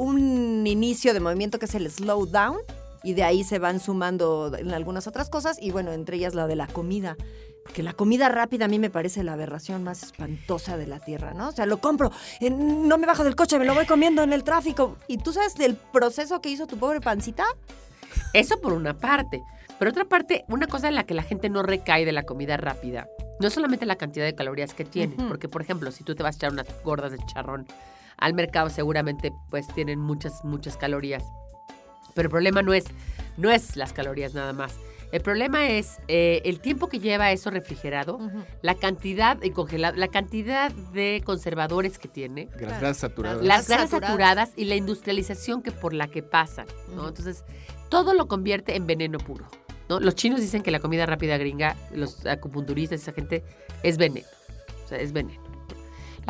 un inicio de movimiento que es el slow down y de ahí se van sumando en algunas otras cosas y bueno, entre ellas la de la comida. Porque la comida rápida a mí me parece la aberración más espantosa de la tierra, ¿no? O sea, lo compro, eh, no me bajo del coche, me lo voy comiendo en el tráfico. ¿Y tú sabes del proceso que hizo tu pobre pancita? Eso por una parte. Pero otra parte, una cosa en la que la gente no recae de la comida rápida, no es solamente la cantidad de calorías que tiene, porque por ejemplo, si tú te vas a echar unas gordas de charrón al mercado, seguramente pues tienen muchas, muchas calorías. Pero el problema no es, no es las calorías nada más. El problema es eh, el tiempo que lleva eso refrigerado, la cantidad de congelado, la cantidad de conservadores que tiene, Las grasas saturadas. las grasas saturadas. y la industrialización que por la que pasan, ¿no? Entonces, todo lo convierte en veneno puro, ¿no? Los chinos dicen que la comida rápida gringa, los acupunturistas, esa gente, es veneno. O sea, es veneno.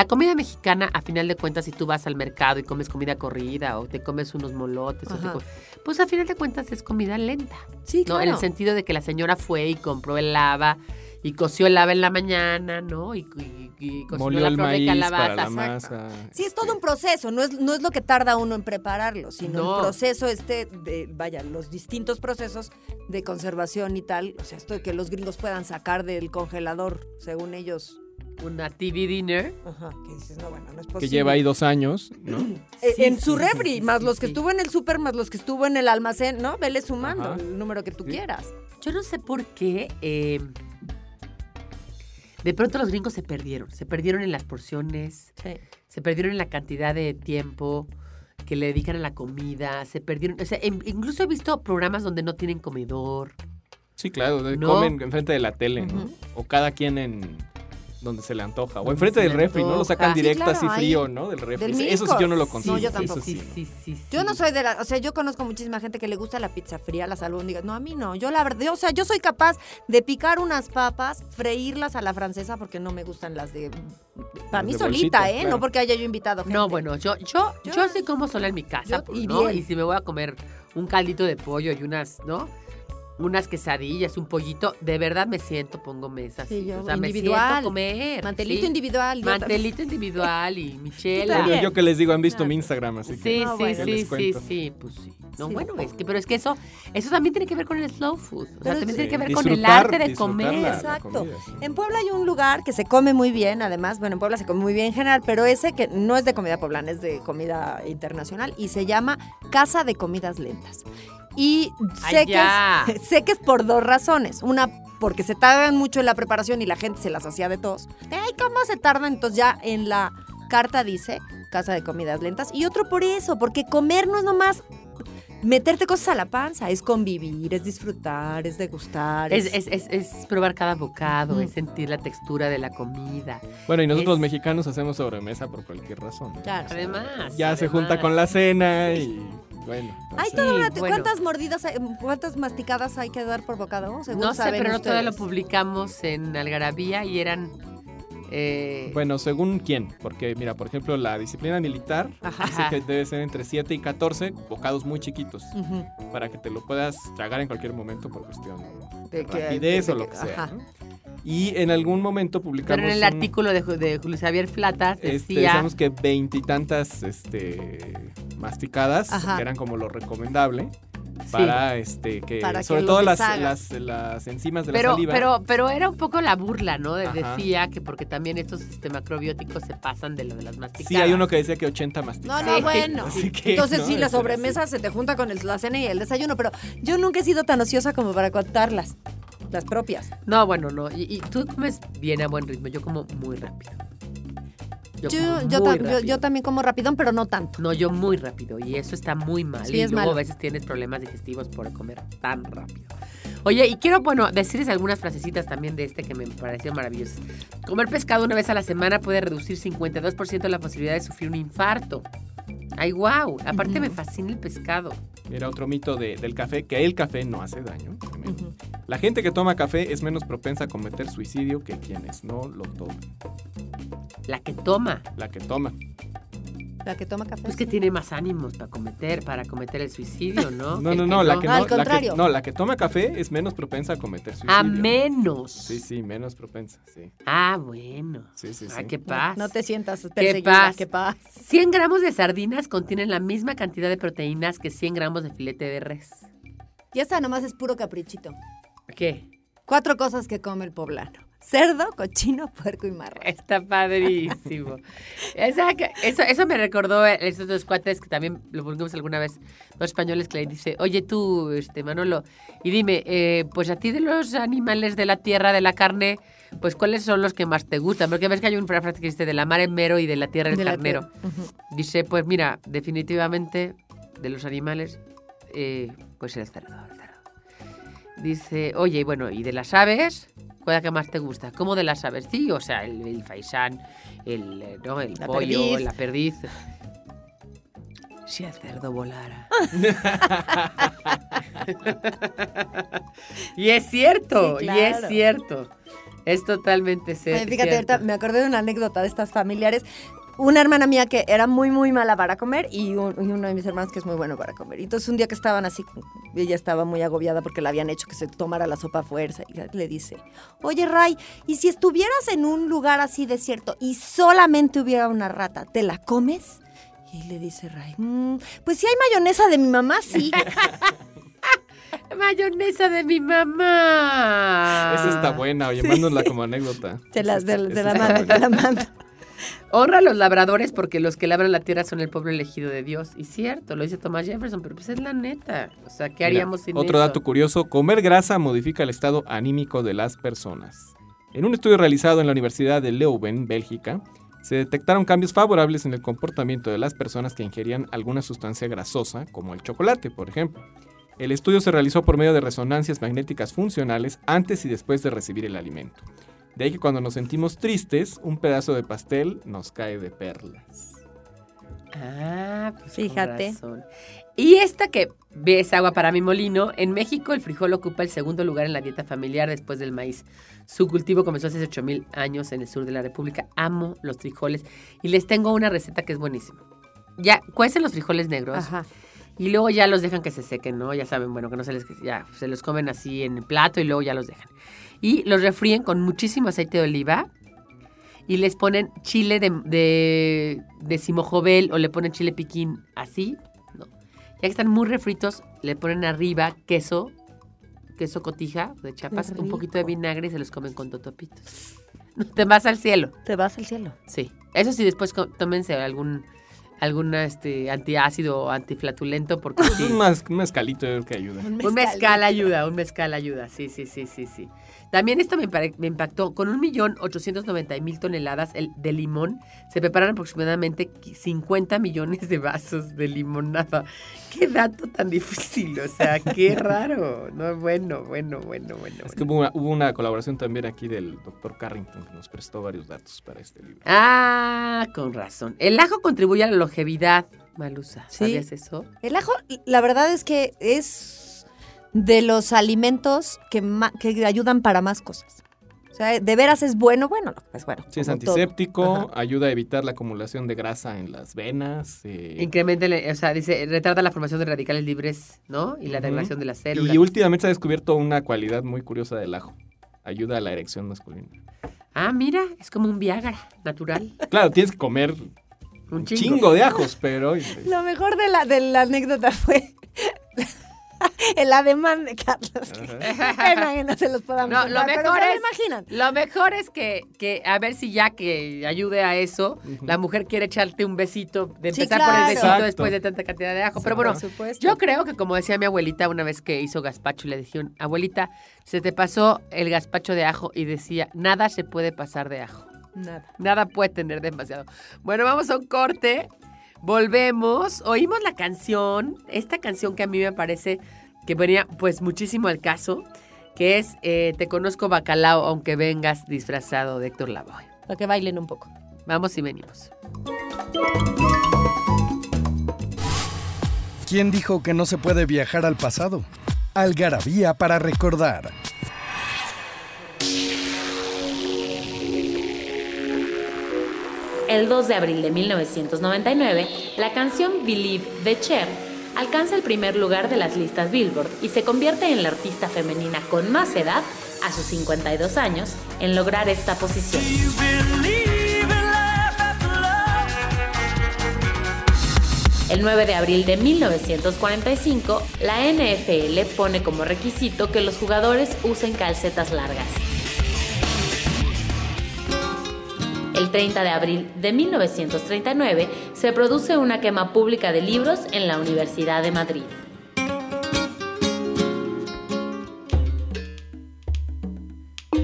La comida mexicana, a final de cuentas, si tú vas al mercado y comes comida corrida o te comes unos molotes, o te Ajá. co- pues a final de cuentas es comida lenta. Sí, ¿no? En el sentido de que la señora fue y compró el lava y coció el lava en la mañana, ¿no? Y, y- y cocinó Molió la el flor de calabaza. para la masa. Sí, es todo un proceso, no es, no es lo que tarda uno en prepararlo, sino No. el proceso este de, vaya, los distintos procesos de conservación y tal. O sea, esto de que los gringos puedan sacar del congelador, según ellos. Una TV dinner. Ajá, que dices, no, bueno, no es Que posible. lleva ahí dos años, ¿no? Eh, Sí, en sí, su sí, refri, sí, más sí, los que sí. estuvo en el súper, más los que estuvo en el almacén, ¿no? Vele sumando Ajá. el número que tú Sí. quieras. Yo no sé por qué. eh, de pronto los gringos se perdieron. Se perdieron en las porciones, se perdieron en la cantidad de tiempo que le dedican a la comida, se perdieron. O sea, en- incluso he visto programas donde no tienen comedor. Sí, claro, No. comen enfrente de la tele, ¿no? O cada quien en donde se le antoja. O enfrente del refri, ¿no? Lo sacan. Sí, directo claro, así frío, ¿no? Del refri. Del Eso sí yo no lo consumo. No, yo Sí, tampoco. Sí, sí, sí, sí, Yo no sí. soy de la, o sea, yo conozco muchísima gente que le gusta la pizza fría, las albóndigas. No, a mí no. Yo la verdad, o sea, yo soy capaz de picar unas papas, freírlas a la francesa porque no me gustan las de para mí solita, bolsita, ¿eh? claro. No porque haya yo invitado gente. No, bueno, yo, yo, Yo- yo, sí como sola en mi casa, yo- pues, y ¿no? bien. Y si me voy a comer un caldito de pollo y unas, ¿no? Unas quesadillas, un pollito, de verdad me siento, pongo mesas. Sí, Sí, yo, o sea, me individual. siento a comer. Mantelito sí. individual. Mantelito individual y michela. Yo, yo que les digo, han visto Claro. mi Instagram, así Sí, que Ah, sí, bueno. ¿qué sí, les sí, cuento? sí, pues sí. No, Sí, bueno, no. es que, pero es que eso, eso también tiene que ver con el slow food. O sea, Pero también sí, tiene que ver con el arte de comer. la- la Exacto. comida, sí. En Puebla hay un lugar que se come muy bien, además, bueno, en Puebla se come muy bien en general, pero ese que no es de comida poblana, es de comida internacional y se llama Casa de Comidas Lentas. Y Ay, sé, que ya. es, sé que es por dos razones. Una, porque se tardan mucho en la preparación y la gente se las hacía de. De, Ay, ¿cómo se tardan? Entonces ya en la carta dice Casa de Comidas Lentas. Y otro por eso, porque comer no es nomás meterte cosas a la panza, es convivir, es disfrutar, es degustar. Es, es, es, es probar cada bocado, Mm. es sentir la textura de la comida. Bueno, y nosotros Es- los mexicanos hacemos sobremesa por cualquier razón. Claro. Además. Ya se junta con la cena y bueno. Hay así. toda una- Sí, bueno. ¿Cuántas mordidas, hay- cuántas masticadas hay que dar por bocado? Según No sé, saben pero no todavía lo ustedes. publicamos en Algarabía y eran Eh, Bueno, según quién, porque mira, por ejemplo, la disciplina militar Ajá. dice que debe ser entre 7 y 14 bocados muy chiquitos Ujú. para que te lo puedas tragar en cualquier momento por cuestión De de que- rapidez de o lo que- que sea. Y en algún momento publicamos pero en el un- artículo de, Ju- de Julio Xavier Flatas este, decía... decíamos que veintitantas este, masticadas Ajá. que eran como lo recomendable Sí. para este que Para sobre todo las, las, las enzimas de la pero, saliva pero, pero era un poco la burla, ¿no? De-. Decía que porque también estos este, macrobióticos se pasan de lo de las masticadas. sí hay uno que decía que 80 No, masticadas no, bueno. Así que, Entonces ¿no? sí, la sobremesa se te junta con el- la cena y el desayuno, pero yo nunca he sido tan ociosa como para contarlas, las propias. No, bueno, no. Y, y tú comes bien a buen ritmo. Yo como muy rápido. Yo, Yo, como yo, muy ta- yo- rápido. yo también como rapidón, pero no tanto. No, yo muy rápido. Y eso está muy mal. Sí, y es luego malo. a veces tienes problemas digestivos por comer tan rápido. Oye, y quiero, bueno, decirles algunas frasecitas también de este que me pareció maravilloso. Comer pescado una vez a la semana puede reducir 52% la posibilidad de sufrir un infarto. Ay, wow. Aparte me fascina el pescado. Era otro mito de- del café, que el café no hace daño. La gente que toma café es menos propensa a cometer suicidio que quienes no lo toman. La que toma. La que toma. La que toma café. Pues que tiene más ánimos para cometer, para cometer el suicidio, ¿no? No, no, no, la que no, Al la que, contrario. no, la que toma café es menos propensa a cometer suicidio. A menos. Sí, sí, menos propensa, sí. Ah, bueno. Sí, sí, Ah, sí. qué paz. No te sientas Qué paz. qué paz. 100 gramos de sardinas contienen la misma cantidad de proteínas que 100 gramos de filete de res. Y esta nomás es puro caprichito. ¿Qué? Cuatro cosas que come el poblano. Cerdo, cochino, puerco y marrón. Está padrísimo. Esa eso, eso me recordó esos dos cuates que también lo volvimos alguna vez, dos españoles que le dice, oye tú, este Manolo, y dime, eh, pues a ti de los animales de la tierra, de la carne, pues ¿cuáles son los que más te gustan? Porque ves que hay una frase que dice de la mar en mero y de la tierra el De carnero. Dice, pues mira, definitivamente de los animales, eh, pues el cerdo, el cerdo. Dice, oye, bueno, ¿y de las aves? ¿Cuál es la que más te gusta? ¿Cómo de las aves? Sí, o sea, el, el faisán, el, eh, ¿no? el La pollo, perdiz. la perdiz. Si el cerdo volara. y es cierto, Sí, y es cierto. Es totalmente Ay, fíjate, cierto. ahorita me acordé de una anécdota de estas familiares. Una hermana mía que era muy, muy mala para comer y, un- y uno de mis hermanos que es muy bueno para comer. Y entonces un día que estaban así, ella estaba muy agobiada porque le habían hecho que se tomara la sopa a fuerza y le dice, oye Ray, ¿y si estuvieras en un lugar así desierto y solamente hubiera una rata, ¿te la comes? Y le dice Ray, "Mm, pues si hay mayonesa de mi mamá, sí. Mayonesa de mi mamá. Esa está buena, oye, mándanosla como anécdota. Te la, Esa te, está- te esa la está mando, buena. te la mando. Honra a los labradores porque los que labran la tierra son el pueblo elegido de Dios. Y cierto, lo dice Thomas Jefferson, pero pues es la neta. O sea, ¿qué Mira, haríamos sin Otro eso? dato curioso, comer grasa modifica el estado anímico de las personas. En un estudio realizado en la Universidad de Leuven, Bélgica, se detectaron cambios favorables en el comportamiento de las personas que ingerían alguna sustancia grasosa, como el chocolate, por ejemplo. El estudio se realizó por medio de resonancias magnéticas funcionales antes y después de recibir el alimento. De ahí que cuando nos sentimos tristes, un pedazo de pastel nos cae de perlas. Ah, pues Fíjate. Con razón. Y esta que ves agua para mi molino, en México el frijol ocupa el segundo lugar en la dieta familiar después del maíz. Su cultivo comenzó hace 8000 años en el sur de la República. Amo los frijoles y les tengo una receta que es buenísima. Ya cuecen los frijoles negros Ajá. y luego ya los dejan que se sequen, ¿no? Ya saben, bueno, que no se les ya se los comen así en el plato y luego ya los dejan. Y los refríen con muchísimo aceite de oliva y les ponen chile de, de, de simojovel o le ponen chile piquín así, ¿no? Ya que están muy refritos, le ponen arriba queso, queso cotija de chapas, un poquito de vinagre y se los comen con totopitos. Te vas al cielo. Te vas al cielo. Sí. Eso sí, después tómense algún alguna este antiácido o antiflatulento porque sí. Un, un mezcalito que ayuda. Un mezcal ayuda, un mezcal ayuda, sí, sí, sí, sí, sí. También esto me, impactó. Con 1.890.000 toneladas el- de limón se preparan aproximadamente 50 millones de vasos de limonada. Qué dato tan difícil, o sea, qué raro. No, bueno, bueno, bueno, bueno. Es que hubo una, hubo una colaboración también aquí del doctor Carrington que nos prestó varios datos para este libro. Ah, con razón. El ajo contribuye a la longevidad, Malusa. Sí. ¿Sabías eso? El ajo, la verdad es que es de los alimentos que, ma- que ayudan para más cosas. O sea, de veras es bueno, bueno, pues bueno. Sí, es antiséptico, ayuda a evitar la acumulación de grasa en las venas. eh, Incrementa, o sea, dice, retarda la formación de radicales libres, ¿no? Y la Ujú. degradación de las células. y últimamente se ha descubierto una cualidad muy curiosa del ajo. Ayuda a la erección masculina. Ah, mira, es como un Viagra natural. Claro, tienes que comer Un un chingo. chingo, de ajos, pero... Lo mejor de la, de la anécdota fue el ademán de Carlos. Pena que no se los podamos No, lo pero mejor se lo es, imaginan. lo mejor es que, que, a ver si ya que ayude a eso, la mujer quiere echarte un besito, de Sí, empezar por el besito Exacto. después de tanta cantidad de ajo. Sí, Pero bueno, por supuesto. yo creo que como decía mi abuelita una vez que hizo gazpacho, le dijeron, abuelita, se te pasó el gazpacho de ajo y decía, nada se puede pasar de ajo. Nada. Nada puede tener demasiado. Bueno, vamos a un corte. Volvemos. Oímos la canción. Esta canción que a mí me parece que venía pues muchísimo al caso. Que es eh, Te conozco bacalao aunque vengas disfrazado de Héctor Lavoe. Para que bailen un poco. Vamos y venimos. ¿Quién dijo que no se puede viajar al pasado? Algarabía para recordar. El 2 de abril de 1999, la canción Believe de Cher alcanza el primer lugar de las listas Billboard y se convierte en la artista femenina con más edad, a sus 52 años, en lograr esta posición. El 9 de abril de 1945, la NFL pone como requisito que los jugadores usen calcetas largas. El 30 de abril de 1939 se produce una quema pública de libros en la Universidad de Madrid.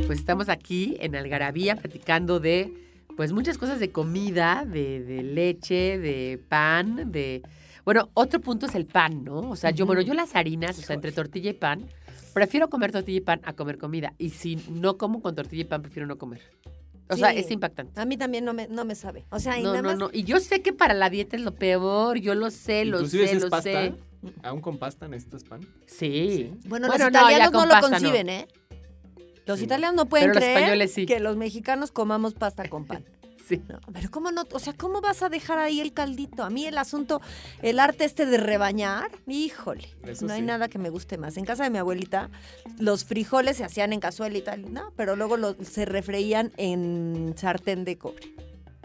Pues estamos aquí en Algarabía platicando de pues muchas cosas de comida, de, de leche, de pan, de... Bueno, otro punto es el pan, ¿no? O sea, yo, bueno, yo las harinas, o sea, entre tortilla y pan, prefiero comer tortilla y pan a comer comida. Y si no como con tortilla y pan, prefiero no comer. O sea, Sí. es impactante. A mí también no me, no me sabe. O sea, y No, nada no, más. no. Y yo sé que para la dieta es lo peor, yo lo sé, lo Inclusive sé, si es lo pasta, sé. ¿aún con pasta necesitas pan? Sí. Bueno, Bueno, los italianos no, lo conciben, ¿eh? Los Sí. italianos no pueden Pero los creer españoles sí. que los mexicanos comamos pasta con pan. Sí. No, pero ¿cómo no? O sea, ¿cómo vas a dejar ahí el caldito? A mí el asunto, el arte este de rebañar, híjole, Eso no hay sí. nada que me guste más. En casa de mi abuelita, los frijoles se hacían en cazuela y tal, no, pero luego lo- se refreían en sartén de cobre.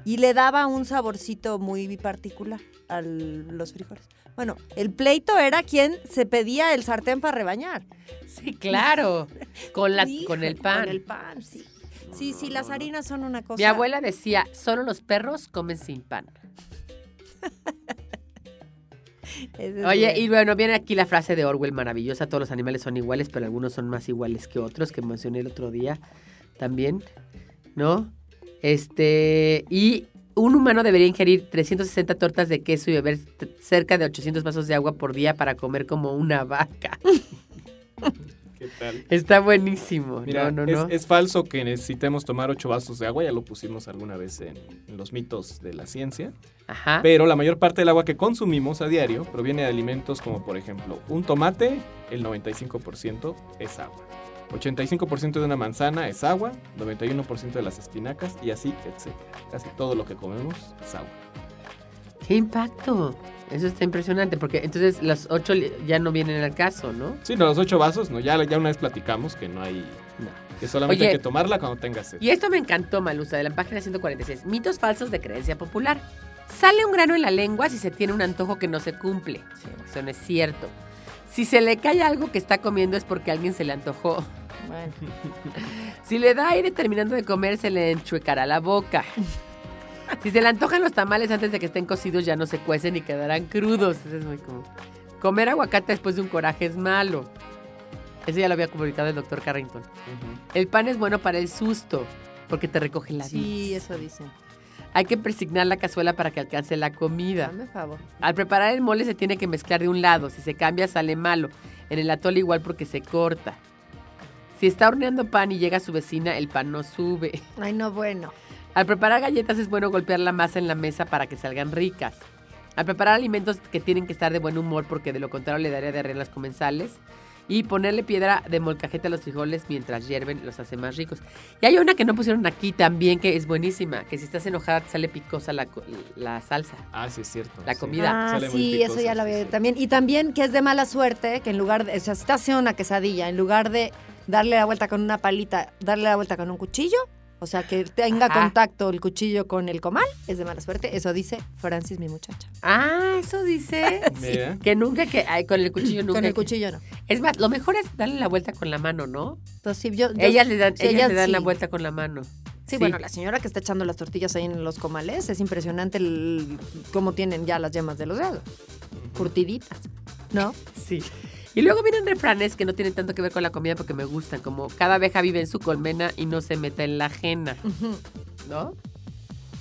Y le daba un saborcito muy particular a los frijoles. Bueno, el pleito era quien se pedía el sartén para rebañar. Sí, claro. Con, la, Híjole, con el pan. Con el pan, sí. Sí, sí, las harinas son una cosa. Mi abuela decía, solo los perros comen sin pan. Es Oye, y bueno, viene aquí la frase de Orwell maravillosa, todos los animales son iguales, pero algunos son más iguales que otros, que mencioné el otro día también, ¿no? Este, y un humano debería ingerir 360 tortas de queso y beber cerca de 800 vasos de agua por día para comer como una vaca. ¿Qué tal? Está buenísimo. Mira, no, no, no. Es, es falso que necesitemos tomar ocho vasos de agua, ya lo pusimos alguna vez en, en los mitos de la ciencia. Ajá. Pero la mayor parte del agua que consumimos a diario proviene de alimentos como por ejemplo un tomate, el 95% es agua. 85% de una manzana es agua, 91% de las espinacas y así, etc. Casi todo lo que comemos es agua. ¡Qué impacto! Eso está impresionante, porque entonces los ocho ya no vienen al caso, ¿no? Sí, no, los ocho vasos, no, ya, ya una vez platicamos que no hay... Que solamente Oye, hay que tomarla cuando tengas sed. Y esto me encantó, Malusa, de la página 146. Mitos falsos de creencia popular. Sale un grano en la lengua si se tiene un antojo que no se cumple. Eso no es cierto. Si se le cae algo que está comiendo es porque a alguien se le antojó. Bueno. Si le da aire terminando de comer, se le enchuecará la boca. Si se le antojan los tamales antes de que estén cocidos, ya no se cuecen y quedarán crudos. Eso es muy común. Comer aguacate después de un coraje es malo. Eso ya lo había comunicado el doctor Carrington. El pan es bueno para el susto, porque te recoge la vida. Sí, eso dicen. Hay que presignar la cazuela para que alcance la comida. Dame favor. Al preparar el mole se tiene que mezclar de un lado. Si se cambia, sale malo. En el atole igual porque se corta. Si está horneando pan y llega su vecina, el pan no sube. Ay, no, bueno. Al preparar galletas es bueno golpear la masa en la mesa para que salgan ricas. Al preparar alimentos que tienen que estar de buen humor porque de lo contrario le daría diarrea a las comensales. Y ponerle piedra de molcajete a los frijoles mientras hierven los hace más ricos. Y hay una que no pusieron aquí también que es buenísima, que si estás enojada te sale picosa la, la salsa. Ah, sí, es cierto. La sí. comida. Ah, Sale muy sí, eso ya lo sí, vi sí. también. Y también que es de mala suerte, que en lugar de, o sea, si estás haciendo una quesadilla, en lugar de darle la vuelta con una palita, darle la vuelta con un cuchillo, o sea, que tenga Ajá. contacto el cuchillo con el comal, es de mala suerte. Eso dice Francis, mi muchacha. Ah, eso dice. Mira. Que nunca que ay, con el cuchillo nunca. Con el que- cuchillo no. Es más, lo mejor es darle la vuelta con la mano, ¿no? Entonces, sí, yo, yo- ellas le dan, sí, ellas le dan la sí. vuelta con la mano. Sí, bueno, la señora que está echando las tortillas ahí en los comales, es impresionante el- cómo tienen ya las yemas de los dedos. Curtiditas, ¿no? Sí. Y luego vienen refranes que no tienen tanto que ver con la comida porque me gustan, como cada abeja vive en su colmena y no se meta en la ajena, ¿no?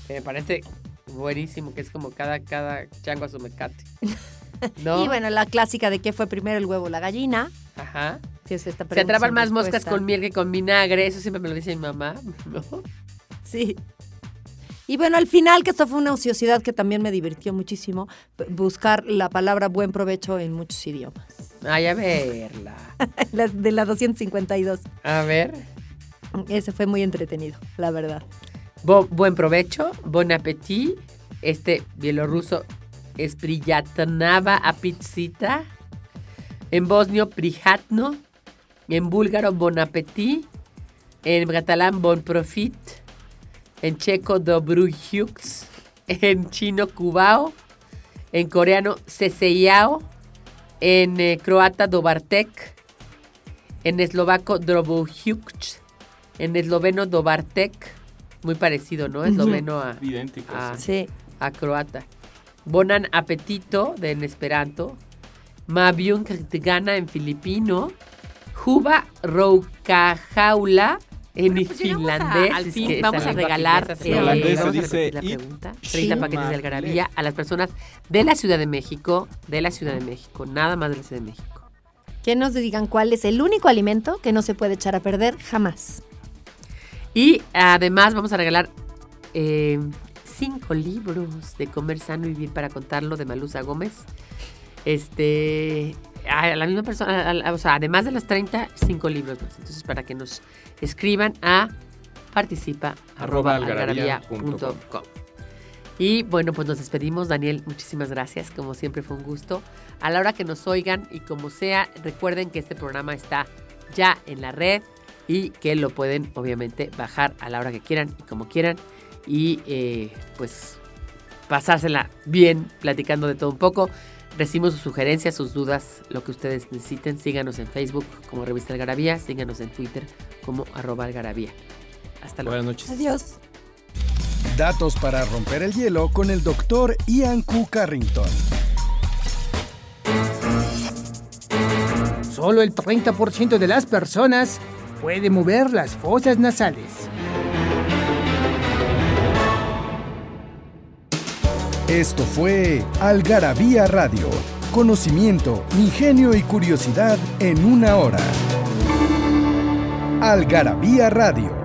Que me parece buenísimo, que es como cada, cada chango a su mecate. ¿No? Y bueno, la clásica de que fue primero el huevo o la gallina. Ajá. Que es esta Se atrapan más moscas con miel que con vinagre, eso siempre me lo dice mi mamá, ¿no? Sí. Y bueno, al final, que esto fue una ociosidad que también me divirtió muchísimo, buscar la palabra buen provecho en muchos idiomas. Ay, a verla. La- de la 252. A ver. Ese fue muy entretenido, la verdad. Bo- buen provecho, bon appetit. Este bielorruso es Priyatnava Apitsita. En bosnio, Prihatno. En búlgaro, bon appetit. En catalán, bon profit. En checo, dobrujuks. En chino, cubao. En coreano, seseyao. En eh, croata, dobartek. En eslovaco, drobojuks. En esloveno, dobartek. Muy parecido, ¿no? Esloveno a, Idéntico. a, sí. a croata. Bonan apetito de en esperanto. Mabiun gana en filipino. Juba roukajaula en Pues llegamos a- finlandés. al Es fin, que vamos a regalar, Vamos a dice repetir la "Ip pregunta. 30 Shimale". paquetes de algarabía a las personas de la Ciudad de México, de la Ciudad de México, nada más de la Ciudad de México. Que nos digan cuál es el único alimento que no se puede echar a perder jamás. Y además vamos a regalar eh, cinco libros de Comer Sano y Vivir para Contarlo de Malusa Gómez. Este, a la misma persona, a- a- o sea, además de las 30, cinco libros más. Entonces, para que nos escriban a participa Arroba arroba algarabía algarabía punto punto com. Y bueno, pues nos despedimos. Daniel, muchísimas gracias. Como siempre fue un gusto. A la hora que nos oigan y como sea, recuerden que este programa está ya en la red y que lo pueden obviamente bajar a la hora que quieran y como quieran. Y eh, pues pasársela bien platicando de todo un poco. Recibimos sus sugerencias, sus dudas, lo que ustedes necesiten. Síganos en Facebook como Revista Algarabía. Síganos en Twitter como arroba algarabía. Hasta luego. Buenas noches. Adiós. Datos para romper el hielo con el doctor Ian Q. Carrington. Solo el 30% de las personas puede mover las fosas nasales. Esto fue Algarabía Radio. Conocimiento, ingenio y curiosidad en una hora. Algarabía Radio.